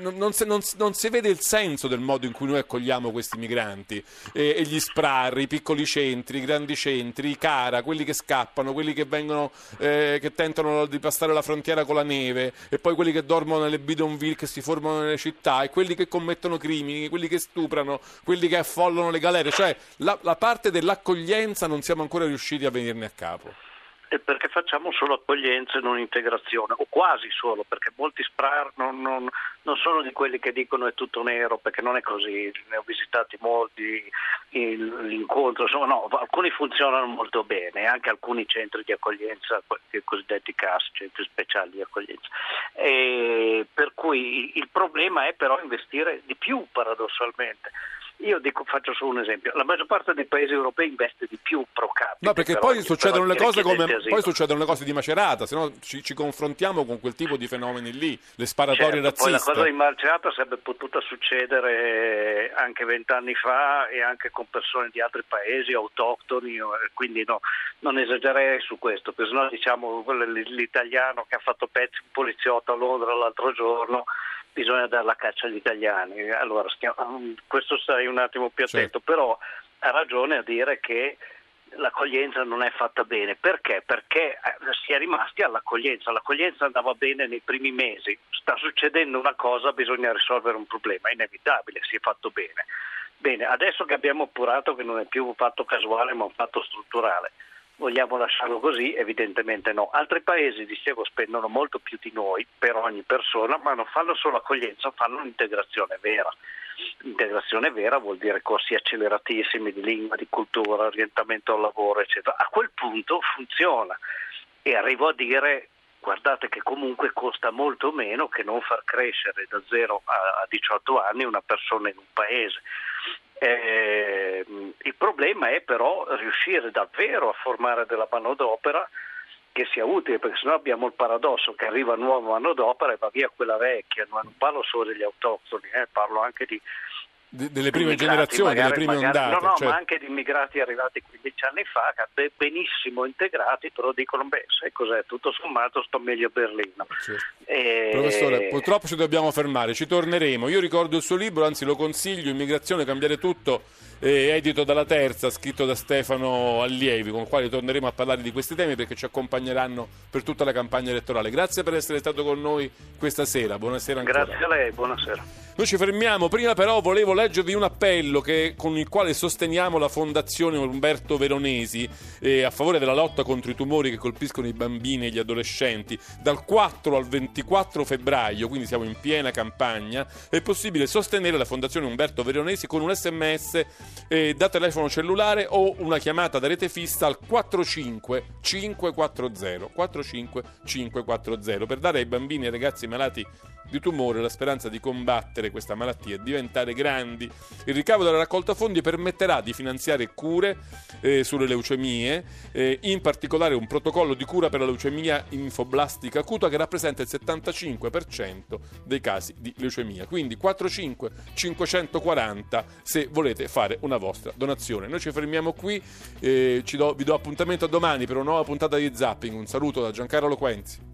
Non, si, non, non, si, vede il senso del modo in cui noi accogliamo questi migranti e gli SPRAR, i piccoli centri, i grandi centri, i CARA, quelli che scappano, quelli che, vengono, eh, che tentano di passare la frontiera con la neve e poi quelli che dormono nelle bidonville che si formano nelle città e quelli che commettono crimini, quelli che stuprano, quelli che affollano le galere. Cioè la, la parte dell'accoglienza non siamo ancora riusciti a venirne a capo
è perché facciamo solo accoglienza e non integrazione, o quasi solo, perché molti SPRAR non, non, non, sono di quelli che dicono è tutto nero, perché non è così, ne ho visitati molti, l'incontro, insomma no, alcuni funzionano molto bene, anche alcuni centri di accoglienza, i cosiddetti CAS, centri speciali di accoglienza. E per cui il problema è però investire di più paradossalmente io dico, faccio solo un esempio, la maggior parte dei paesi europei investe di più pro capite.
No, perché poi succedono, le cose come, poi succedono le cose di Macerata, se no ci, ci, confrontiamo con quel tipo di fenomeni lì, le sparatorie certo,
razziste. Poi la cosa di Macerata sarebbe potuta succedere anche vent'anni fa e anche con persone di altri paesi, autoctoni, quindi no, non esagererei su questo, perché sennò diciamo l'italiano che ha fatto pezzi un poliziotto a Londra l'altro giorno bisogna dare la caccia agli italiani. Allora, stiamo, um, questo stai un attimo più attento, certo. però ha ragione a dire che l'accoglienza non è fatta bene. Perché? Perché eh, si è rimasti all'accoglienza. L'accoglienza andava bene nei primi mesi, sta succedendo una cosa, bisogna risolvere un problema, è inevitabile, si è fatto bene. Bene, adesso che abbiamo appurato che non è più un fatto casuale ma un fatto strutturale, Vogliamo lasciarlo così? Evidentemente no. Altri paesi, dicevo, spendono molto più di noi per ogni persona, ma non fanno solo accoglienza, fanno un'integrazione vera. Integrazione vera vuol dire corsi acceleratissimi di lingua, di cultura, orientamento al lavoro, eccetera. A quel punto funziona e arrivo a dire guardate che comunque costa molto meno che non far crescere da 0 a 18 anni una persona in un paese. Eh, il problema è però riuscire davvero a formare della manodopera che sia utile, perché sennò abbiamo il paradosso che arriva nuova manodopera e va via quella vecchia, non parlo solo degli autoctoni, eh, parlo anche di
delle prime generazioni,
magari,
delle prime
magari,
ondate.
No, no,
cioè...
ma anche di immigrati arrivati 15 anni fa, benissimo integrati, però dicono, beh, sai cos'è, tutto sommato sto meglio a Berlino.
Certo.
E...
Professore, purtroppo ci dobbiamo fermare, ci torneremo. Io ricordo il suo libro, anzi lo consiglio, Immigrazione, cambiare tutto, eh, edito dalla Terza, scritto da Stefano Allievi, con il quale torneremo a parlare di questi temi perché ci accompagneranno per tutta la campagna elettorale. Grazie per essere stato con noi questa sera, buonasera ancora.
Grazie a lei, buonasera.
Noi ci fermiamo, prima però volevo leggervi un appello che, con il quale sosteniamo la Fondazione Umberto Veronesi eh, a favore della lotta contro i tumori che colpiscono i bambini e gli adolescenti. Dal 4 al 24 febbraio, quindi siamo in piena campagna, è possibile sostenere la Fondazione Umberto Veronesi con un sms eh, da telefono cellulare o una chiamata da rete fissa al 45 540 45 540 per dare ai bambini e ai ragazzi malati di tumore la speranza di combattere questa malattia e diventare grandi. Il ricavo della raccolta fondi permetterà di finanziare cure eh, sulle leucemie, eh, in particolare un protocollo di cura per la leucemia infoblastica acuta che rappresenta il 75% dei casi di leucemia. Quindi 45 540 se volete fare una vostra donazione. Noi ci fermiamo qui, eh, do, vi do appuntamento a domani per una nuova puntata di Zapping. Un saluto da Giancarlo Quenzi.